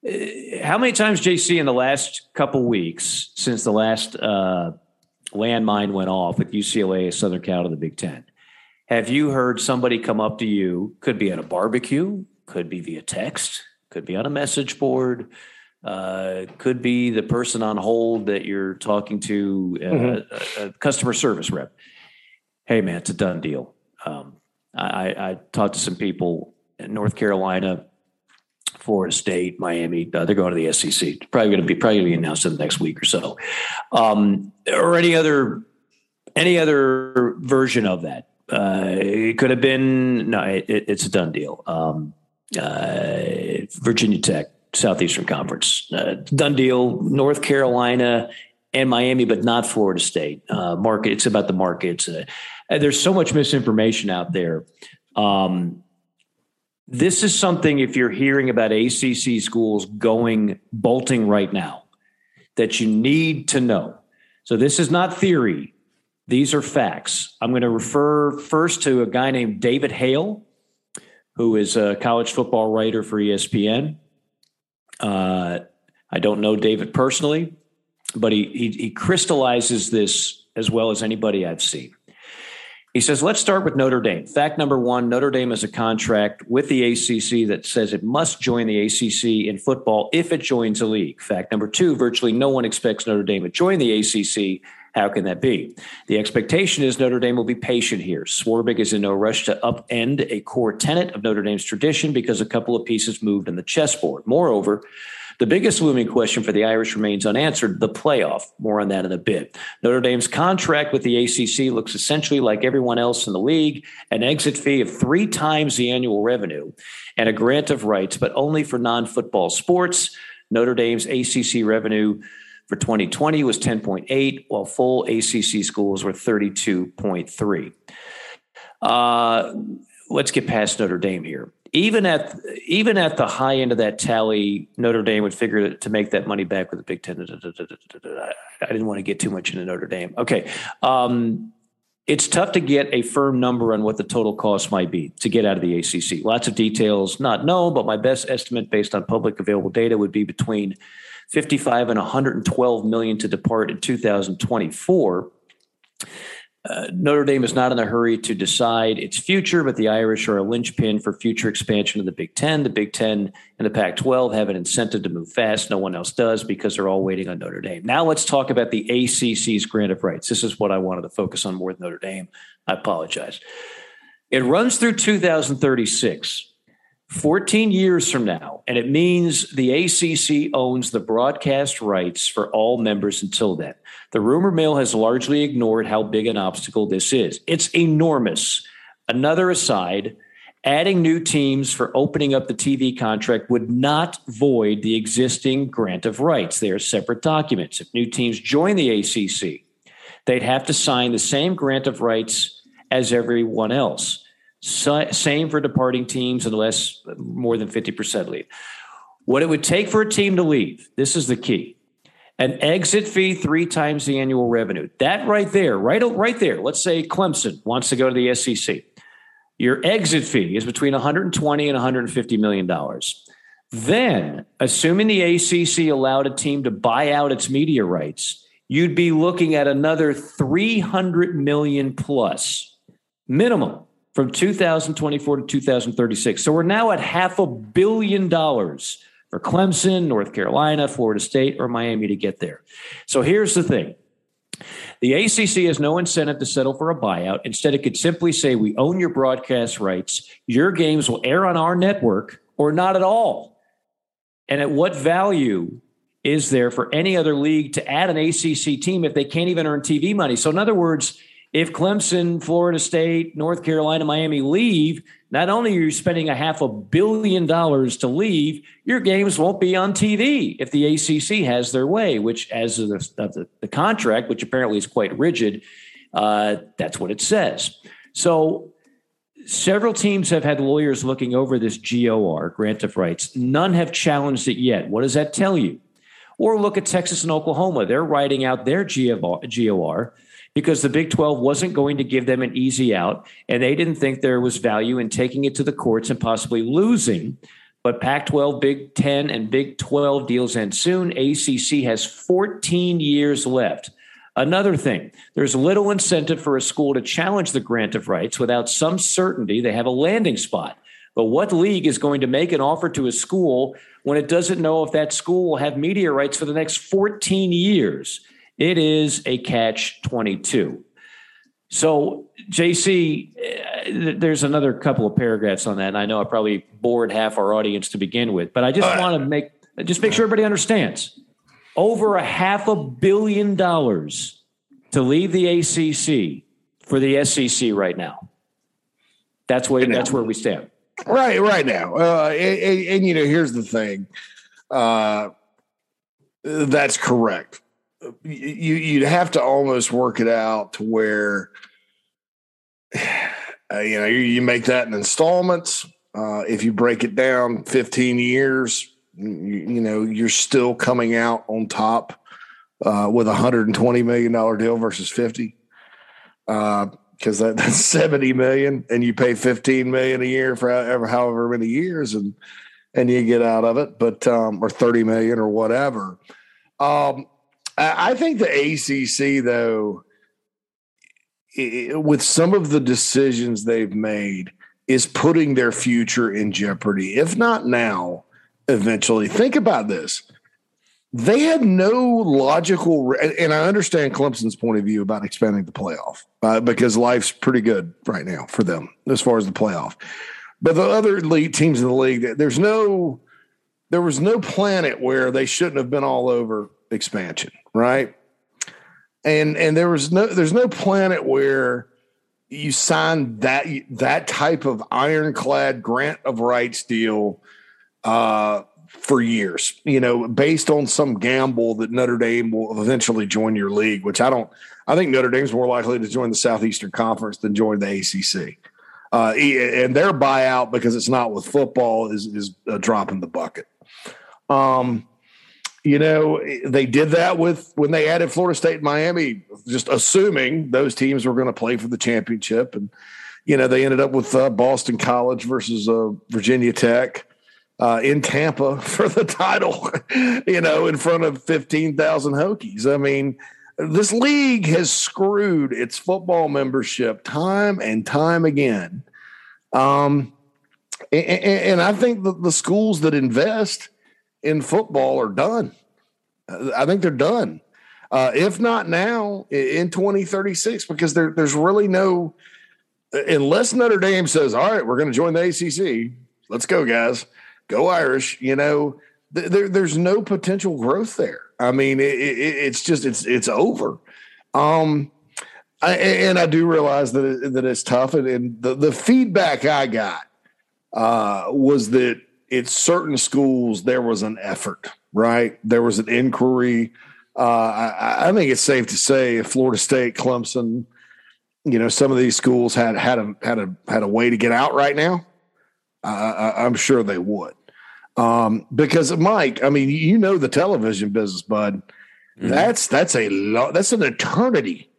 Uh, how many times, JC, in the last couple weeks since the last uh, landmine went off with UCLA, Southern Cal, to the Big Ten? Have you heard somebody come up to you? Could be at a barbecue, could be via text, could be on a message board, uh, could be the person on hold that you're talking to, uh, mm-hmm. a, a, customer service rep. Hey, man, it's a done deal. Um, I, I, talked to some people in North Carolina, Florida State, Miami. Uh, they're going to the SEC. Probably going to be probably going to be announced in the next week or so, um, or any other any other version of that uh, it could have been no. It, it, it's a done deal. Um, uh, Virginia Tech, Southeastern Conference, uh, done deal. North Carolina and Miami, but not Florida State. Uh, market. It's about the markets. Uh, there's so much misinformation out there. Um, this is something. If you're hearing about ACC schools going bolting right now, that you need to know. So this is not theory. These are facts. I'm going to refer first to a guy named David Hale, who is a college football writer for ESPN. Uh, I don't know David personally, but he, he, he crystallizes this as well as anybody I've seen. He says, let's start with Notre Dame. Fact number one Notre Dame has a contract with the ACC that says it must join the ACC in football if it joins a league. Fact number two virtually no one expects Notre Dame to join the ACC how can that be? The expectation is Notre Dame will be patient here. Swarbrick is in no rush to upend a core tenet of Notre Dame's tradition because a couple of pieces moved on the chessboard. Moreover, the biggest looming question for the Irish remains unanswered the playoff. More on that in a bit. Notre Dame's contract with the ACC looks essentially like everyone else in the league an exit fee of three times the annual revenue and a grant of rights, but only for non football sports. Notre Dame's ACC revenue for 2020 was 10.8, while full ACC schools were 32.3. Uh, let's get past Notre Dame here. Even at even at the high end of that tally, Notre Dame would figure to make that money back with the Big Ten. I didn't want to get too much into Notre Dame. Okay, um, it's tough to get a firm number on what the total cost might be to get out of the ACC. Lots of details not known, but my best estimate based on public available data would be between 55 and 112 million to depart in 2024. Uh, Notre Dame is not in a hurry to decide its future, but the Irish are a linchpin for future expansion of the Big Ten. The Big Ten and the Pac 12 have an incentive to move fast. No one else does because they're all waiting on Notre Dame. Now let's talk about the ACC's grant of rights. This is what I wanted to focus on more than Notre Dame. I apologize. It runs through 2036. 14 years from now, and it means the ACC owns the broadcast rights for all members until then. The rumor mill has largely ignored how big an obstacle this is. It's enormous. Another aside, adding new teams for opening up the TV contract would not void the existing grant of rights. They are separate documents. If new teams join the ACC, they'd have to sign the same grant of rights as everyone else. Same for departing teams unless more than 50% leave. What it would take for a team to leave, this is the key. An exit fee three times the annual revenue. That right there, right, right there. Let's say Clemson wants to go to the SEC. Your exit fee is between 120 and 150 million dollars. Then, assuming the ACC allowed a team to buy out its media rights, you'd be looking at another 300 million plus minimum from 2024 to 2036. So we're now at half a billion dollars for Clemson, North Carolina, Florida State, or Miami to get there. So here's the thing. The ACC has no incentive to settle for a buyout. Instead, it could simply say, We own your broadcast rights. Your games will air on our network or not at all. And at what value is there for any other league to add an ACC team if they can't even earn TV money? So, in other words, if Clemson, Florida State, North Carolina, Miami leave, not only are you spending a half a billion dollars to leave, your games won't be on TV if the ACC has their way, which, as of the, of the, the contract, which apparently is quite rigid, uh, that's what it says. So, several teams have had lawyers looking over this GOR, grant of rights. None have challenged it yet. What does that tell you? Or look at Texas and Oklahoma. They're writing out their GOR because the Big 12 wasn't going to give them an easy out, and they didn't think there was value in taking it to the courts and possibly losing. But Pac 12, Big 10, and Big 12 deals end soon. ACC has 14 years left. Another thing, there's little incentive for a school to challenge the grant of rights without some certainty they have a landing spot. But what league is going to make an offer to a school when it doesn't know if that school will have media rights for the next 14 years? It is a catch 22. So, JC, uh, there's another couple of paragraphs on that. And I know I probably bored half our audience to begin with, but I just uh, want to make just make sure everybody understands. Over a half a billion dollars to leave the ACC for the SEC right now. That's where that's where we stand. Right, right now. Uh, and, and, and, you know, here's the thing. Uh, that's correct you you'd have to almost work it out to where *sighs* uh, you know you, you, make that in installments. Uh, if you break it down 15 years, you, you, know you're still coming out on top uh, with a 120 million dollar deal versus 50 because uh, that, *laughs* that's 70 million and you pay 15 million a year for however, however many years and and you get out of it but um, or 30 million or whatever um, I think the ACC, though, with some of the decisions they've made, is putting their future in jeopardy. If not now, eventually. Think about this. They had no logical, and I understand Clemson's point of view about expanding the playoff uh, because life's pretty good right now for them as far as the playoff. But the other league teams in the league, there's no, there was no planet where they shouldn't have been all over expansion right? And and there was no there's no planet where you sign that that type of ironclad grant of rights deal uh, for years, you know, based on some gamble that Notre Dame will eventually join your league, which I don't. I think Notre Dame's more likely to join the Southeastern Conference than join the ACC. Uh, and their buyout because it's not with football is is a drop in the bucket. Um, you know, they did that with when they added Florida State and Miami, just assuming those teams were going to play for the championship. And, you know, they ended up with uh, Boston College versus uh, Virginia Tech uh, in Tampa *laughs* for the title, *laughs* you know, in front of 15,000 Hokies. I mean, this league has screwed its football membership time and time again. Um, and, and I think the, the schools that invest – in football are done. I think they're done. Uh, if not now, in 2036, because there, there's really no, unless Notre Dame says, all right, we're going to join the ACC. Let's go, guys. Go Irish. You know, th- there, there's no potential growth there. I mean, it, it, it's just, it's, it's over. Um, I, and I do realize that it, that it's tough. And, and the, the feedback I got uh, was that it's certain schools there was an effort, right? There was an inquiry. Uh, I, I, think it's safe to say if Florida State, Clemson, you know, some of these schools had had a had a had a way to get out right now. Uh, I, am sure they would, um, because Mike, I mean, you know the television business, bud. Mm-hmm. That's that's a lo- that's an eternity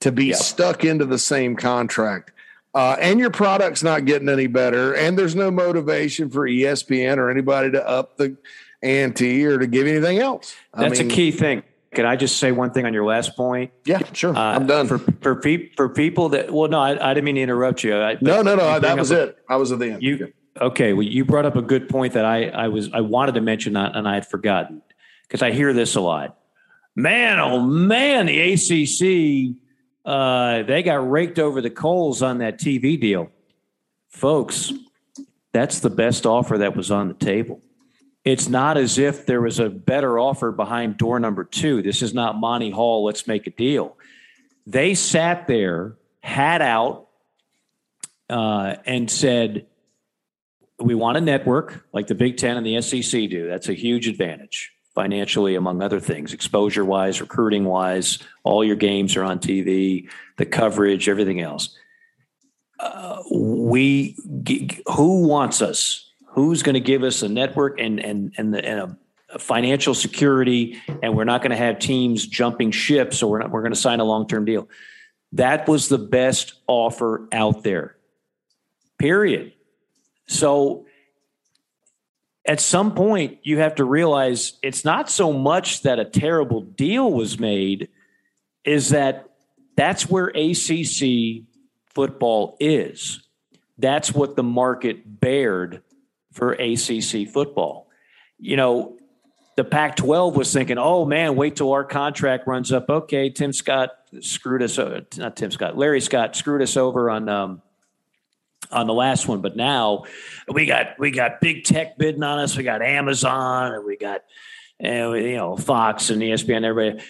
to be stuck into the same contract uh, and your product's not getting any better, and there's no motivation for ESPN or anybody to up the ante or to give anything else. I That's mean, a key thing. Can I just say one thing on your last point? Yeah, sure. Uh, I'm done. For for, pe- for people that well, no, I, I, didn't mean to interrupt you. I, no, no, no. That was it. I was at the end. You okay? Well, you brought up a good point that I I was I wanted to mention that and I had forgotten because I hear this a lot. Man, oh man, the ACC uh, they got raked over the coals on that TV deal, folks. That's the best offer that was on the table it's not as if there was a better offer behind door number two. This is not Monty Hall, let's make a deal. They sat there, had out, uh, and said, We want a network like the Big Ten and the SEC do. That's a huge advantage financially, among other things, exposure wise, recruiting wise. All your games are on TV, the coverage, everything else. Uh, we, who wants us? who's going to give us a network and and and, the, and a, financial security, and we're not going to have teams jumping ships, or we're not, we're going to sign a long term deal. That was the best offer out there. Period. So at some point you have to realize it's not so much that a terrible deal was made is that that's where ACC football is. That's what the market bared for ACC football. You know, the Pac 12 was thinking, oh man, wait till our contract runs up. Okay, Tim Scott screwed us, uh, not Tim Scott, Larry Scott screwed us over on. Um, on the last one, but now we got we got big tech bidding on us. We got Amazon, and we got and you know Fox and ESPN, everybody.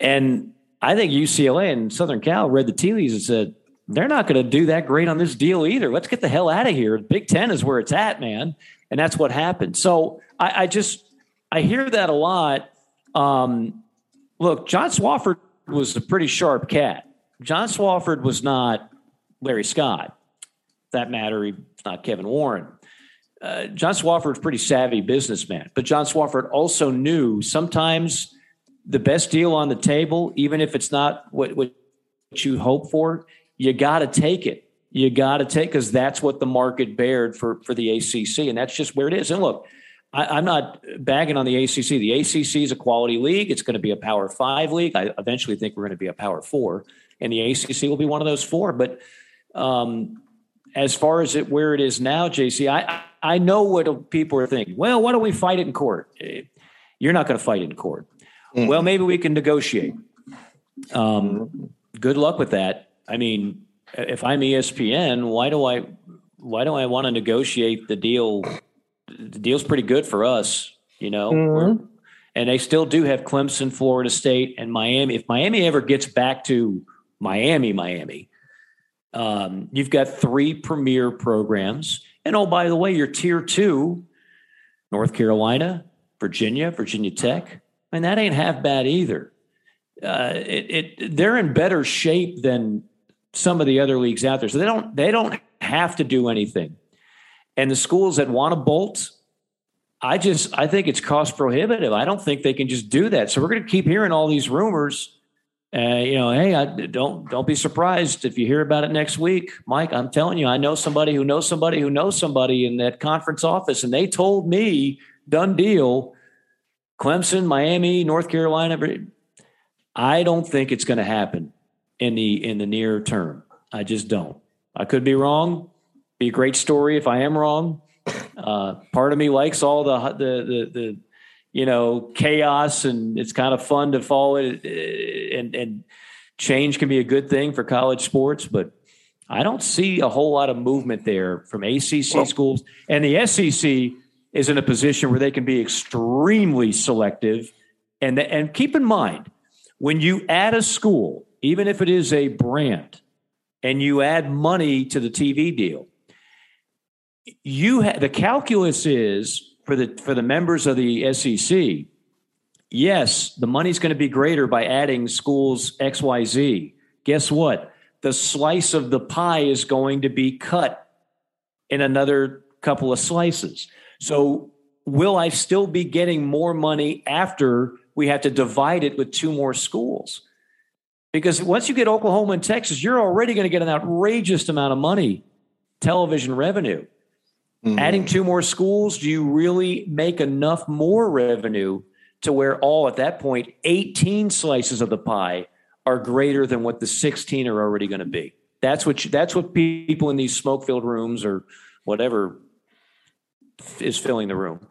And I think UCLA and Southern Cal read the tea leaves and said, they're not going to do that great on this deal either. Let's get the hell out of here. Big Ten is where it's at, man. And that's what happened. So I, I just, I hear that a lot. Um, look, John Swofford was a pretty sharp cat. John Swofford was not Larry Scott. That matter, he's not Kevin Warren. Uh, John Swofford's pretty savvy businessman, but John Swofford also knew sometimes the best deal on the table, even if it's not what, what you hope for, you got to take it. You got to take because that's what the market bared for for the ACC, and that's just where it is. And look, I, am not bagging on the ACC. The ACC is a quality league. It's going to be a Power Five league. I eventually think we're going to be a Power Four, and the ACC will be one of those four. But um, as far as it where it is now, JC, I I know what people are thinking. Well, why don't we fight it in court? Eh, you're not going to fight it in court. Mm-hmm. Well, maybe we can negotiate. Um, good luck with that. I mean, if I'm ESPN, why do I why do I want to negotiate the deal? The deal's pretty good for us, you know. Mm-hmm. And they still do have Clemson, Florida State, and Miami. If Miami ever gets back to Miami, Miami, um, you've got three premier programs. And oh, by the way, your tier two, North Carolina, Virginia, Virginia Tech. I mean, that ain't half bad either. Uh, it, it, they're in better shape than some of the other leagues out there. So they don't they don't have to do anything. And the schools that want to bolt, I just I think it's cost prohibitive. I don't think they can just do that. So we're going to keep hearing all these rumors. Uh, you know, hey, I, don't don't be surprised if you hear about it next week, Mike. I'm telling you, I know somebody who knows somebody who knows somebody in that conference office, and they told me, done deal, Clemson, Miami, North Carolina. I don't think it's going to happen in the in the near term. I just don't. I could be wrong. Be a great story if I am wrong. Uh, part of me likes all the, the the the, you know chaos, and it's kind of fun to follow it. Uh, and and change can be a good thing for college sports, but I don't see a whole lot of movement there from ACC well, schools, and the SEC is in a position where they can be extremely selective. And and keep in mind when you add a school even if it is a brand, and you add money to the TV deal, you ha- the calculus is for the for the members of the SEC. Yes, the money's going to be greater by adding schools XYZ. Guess what? The slice of the pie is going to be cut in another couple of slices. So, will I still be getting more money after we have to divide it with two more schools? Because once you get Oklahoma and Texas, you're already going to get an outrageous amount of money, television revenue. Mm-hmm. Adding two more schools, do you really make enough more revenue to where all at that point 18 slices of the pie are greater than what the 16 are already going to be? That's what you, that's what people in these smoke-filled rooms or whatever is filling the room.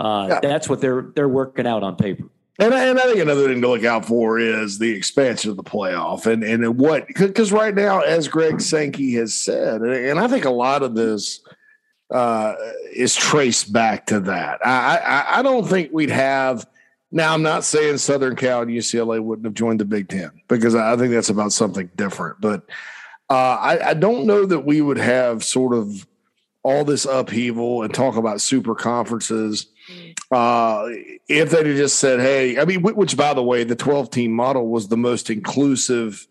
Uh, yeah. That's what they're they're working out on paper. And I, and I think another thing to look out for is the expansion of the playoff and and what because right now, as Greg Sankey has said, and I think a lot of this uh, is traced back to that. I, I, I don't think we'd have. Now, I'm not saying Southern Cal and UCLA wouldn't have joined the Big Ten because I think that's about something different. But uh, I, I don't know that we would have sort of all this upheaval and talk about super conferences. Uh, if they'd have just said, hey, I mean, which by the way, the 12 team model was the most inclusive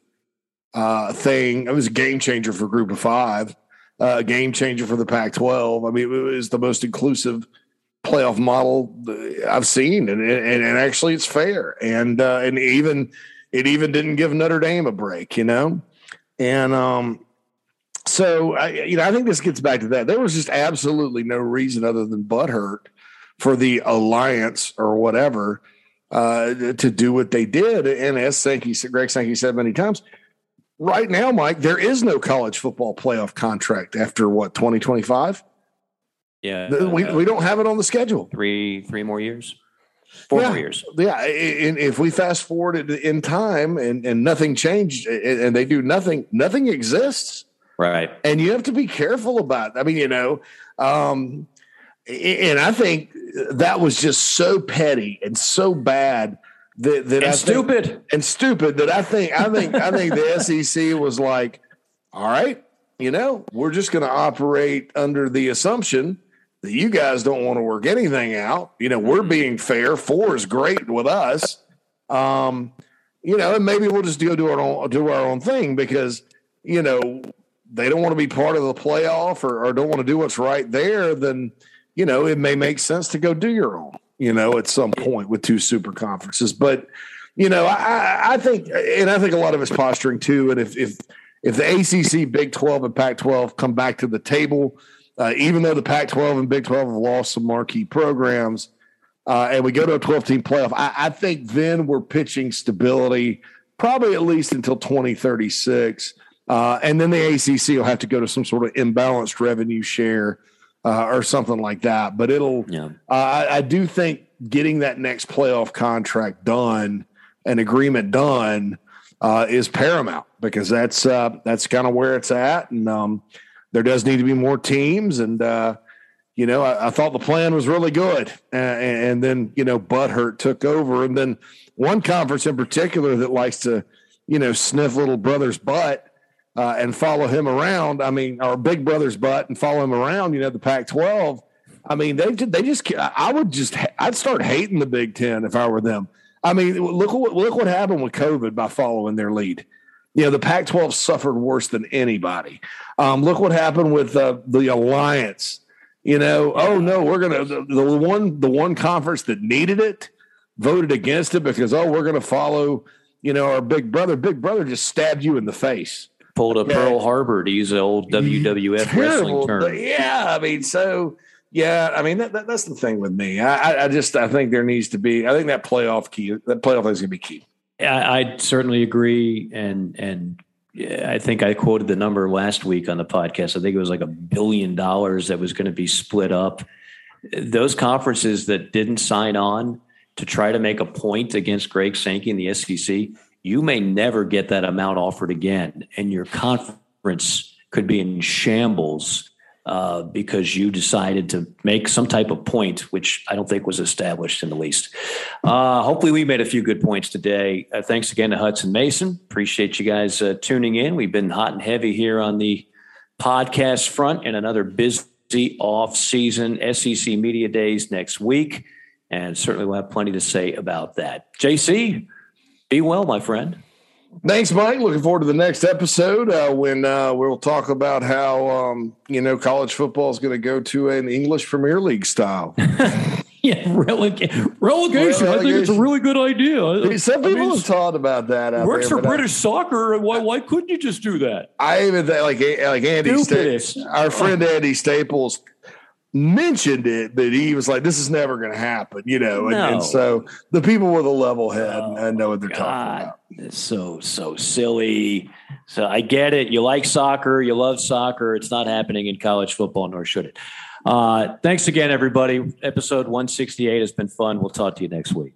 uh, thing. It was a game changer for group of five, uh, game changer for the Pac 12. I mean, it was the most inclusive playoff model I've seen. And, and, and actually it's fair. And, uh, and even, it even didn't give Notre Dame a break, you know? And, um, so I, you know, I think this gets back to that. There was just absolutely no reason other than butthurt for the alliance or whatever uh, to do what they did. And as Sankey, Greg Sankey said many times, right now, Mike, there is no college football playoff contract after what twenty twenty five. Yeah, we uh, we don't have it on the schedule. Three three more years. Four yeah, more years. Yeah, and if we fast forward in time and, and nothing changed and they do nothing, nothing exists Right. And you have to be careful about, I mean, you know, um, and I think that was just so petty and so bad that, that and I stupid think, and stupid that I think, I think, I think the *laughs* SEC was like, all right, you know, we're just going to operate under the assumption that you guys don't want to work anything out. You know, we're being fair. Four is great with us. Um, you know, and maybe we'll just go do our own do our own thing because you know they don't want to be part of the playoff or, or don't want to do what's right there, then you know it may make sense to go do your own. You know, at some point with two super conferences, but you know, I, I think, and I think a lot of it's posturing too. And if if if the ACC, Big Twelve, and Pac twelve come back to the table, uh, even though the Pac twelve and Big Twelve have lost some marquee programs, uh, and we go to a twelve team playoff, I, I think then we're pitching stability, probably at least until twenty thirty six. Uh, and then the ACC will have to go to some sort of imbalanced revenue share uh, or something like that. But it'll, yeah. uh, I, I, do think getting that next playoff contract done, an agreement done, uh, is paramount because that's uh, that's kind of where it's at, and um, there does need to be more teams. And uh, you know, I, I, thought the plan was really good, and, and then you know, butthurt took over, and then one conference in particular that likes to, you know, sniff little brother's butt uh, and follow him around. I mean, our big brother's butt and follow him around. You know, the Pac-12. I mean, they they just. I would just. I'd start hating the Big Ten if I were them. I mean, look what look what happened with COVID by following their lead. You know, the Pac-12 suffered worse than anybody. Um, look what happened with uh, the alliance. You know, oh no, we're gonna the, the one the one conference that needed it voted against it because oh we're gonna follow you know our big brother. Big brother just stabbed you in the face pulled a Pearl Harbor to use an old WWF Terrible. wrestling term. Yeah, I mean, so yeah, I mean that, that, that's the thing with me. I, I just I think there needs to be. I think that playoff key, that playoff is going to be key. I, I certainly agree, and and I think I quoted the number last week on the podcast. I think it was like a billion dollars that was going to be split up. Those conferences that didn't sign on to try to make a point against Greg Sankey and the SEC you may never get that amount offered again, and your conference could be in shambles uh, because you decided to make some type of point, which I don't think was established in the least. Uh, hopefully, we made a few good points today. Uh, thanks again to Hudson Mason. Appreciate you guys uh, tuning in. We've been hot and heavy here on the podcast front, and another busy off season SEC media days next week, and certainly we'll have plenty to say about that. JC. Be well, my friend. Thanks, Mike. Looking forward to the next episode uh, when uh, we'll talk about how um, you know college football is going to go to an English Premier League style. *laughs* Yeah, relegation. relegation. I think it's a really good idea. Some people I mean, have talked about that. works there, for British I, soccer. Why? Why couldn't you just do that? I even think like like Andy Staples, our friend Andy Staples mentioned it, but he was like, "This is never going to happen," you know. And, no. and, so the people with a level head oh, and know what they're God. talking about. It's so so silly. So I get it. You like soccer. You love soccer. It's not happening in college football, nor should it. Uh, thanks again, everybody. Episode 168 has been fun. We'll talk to you next week.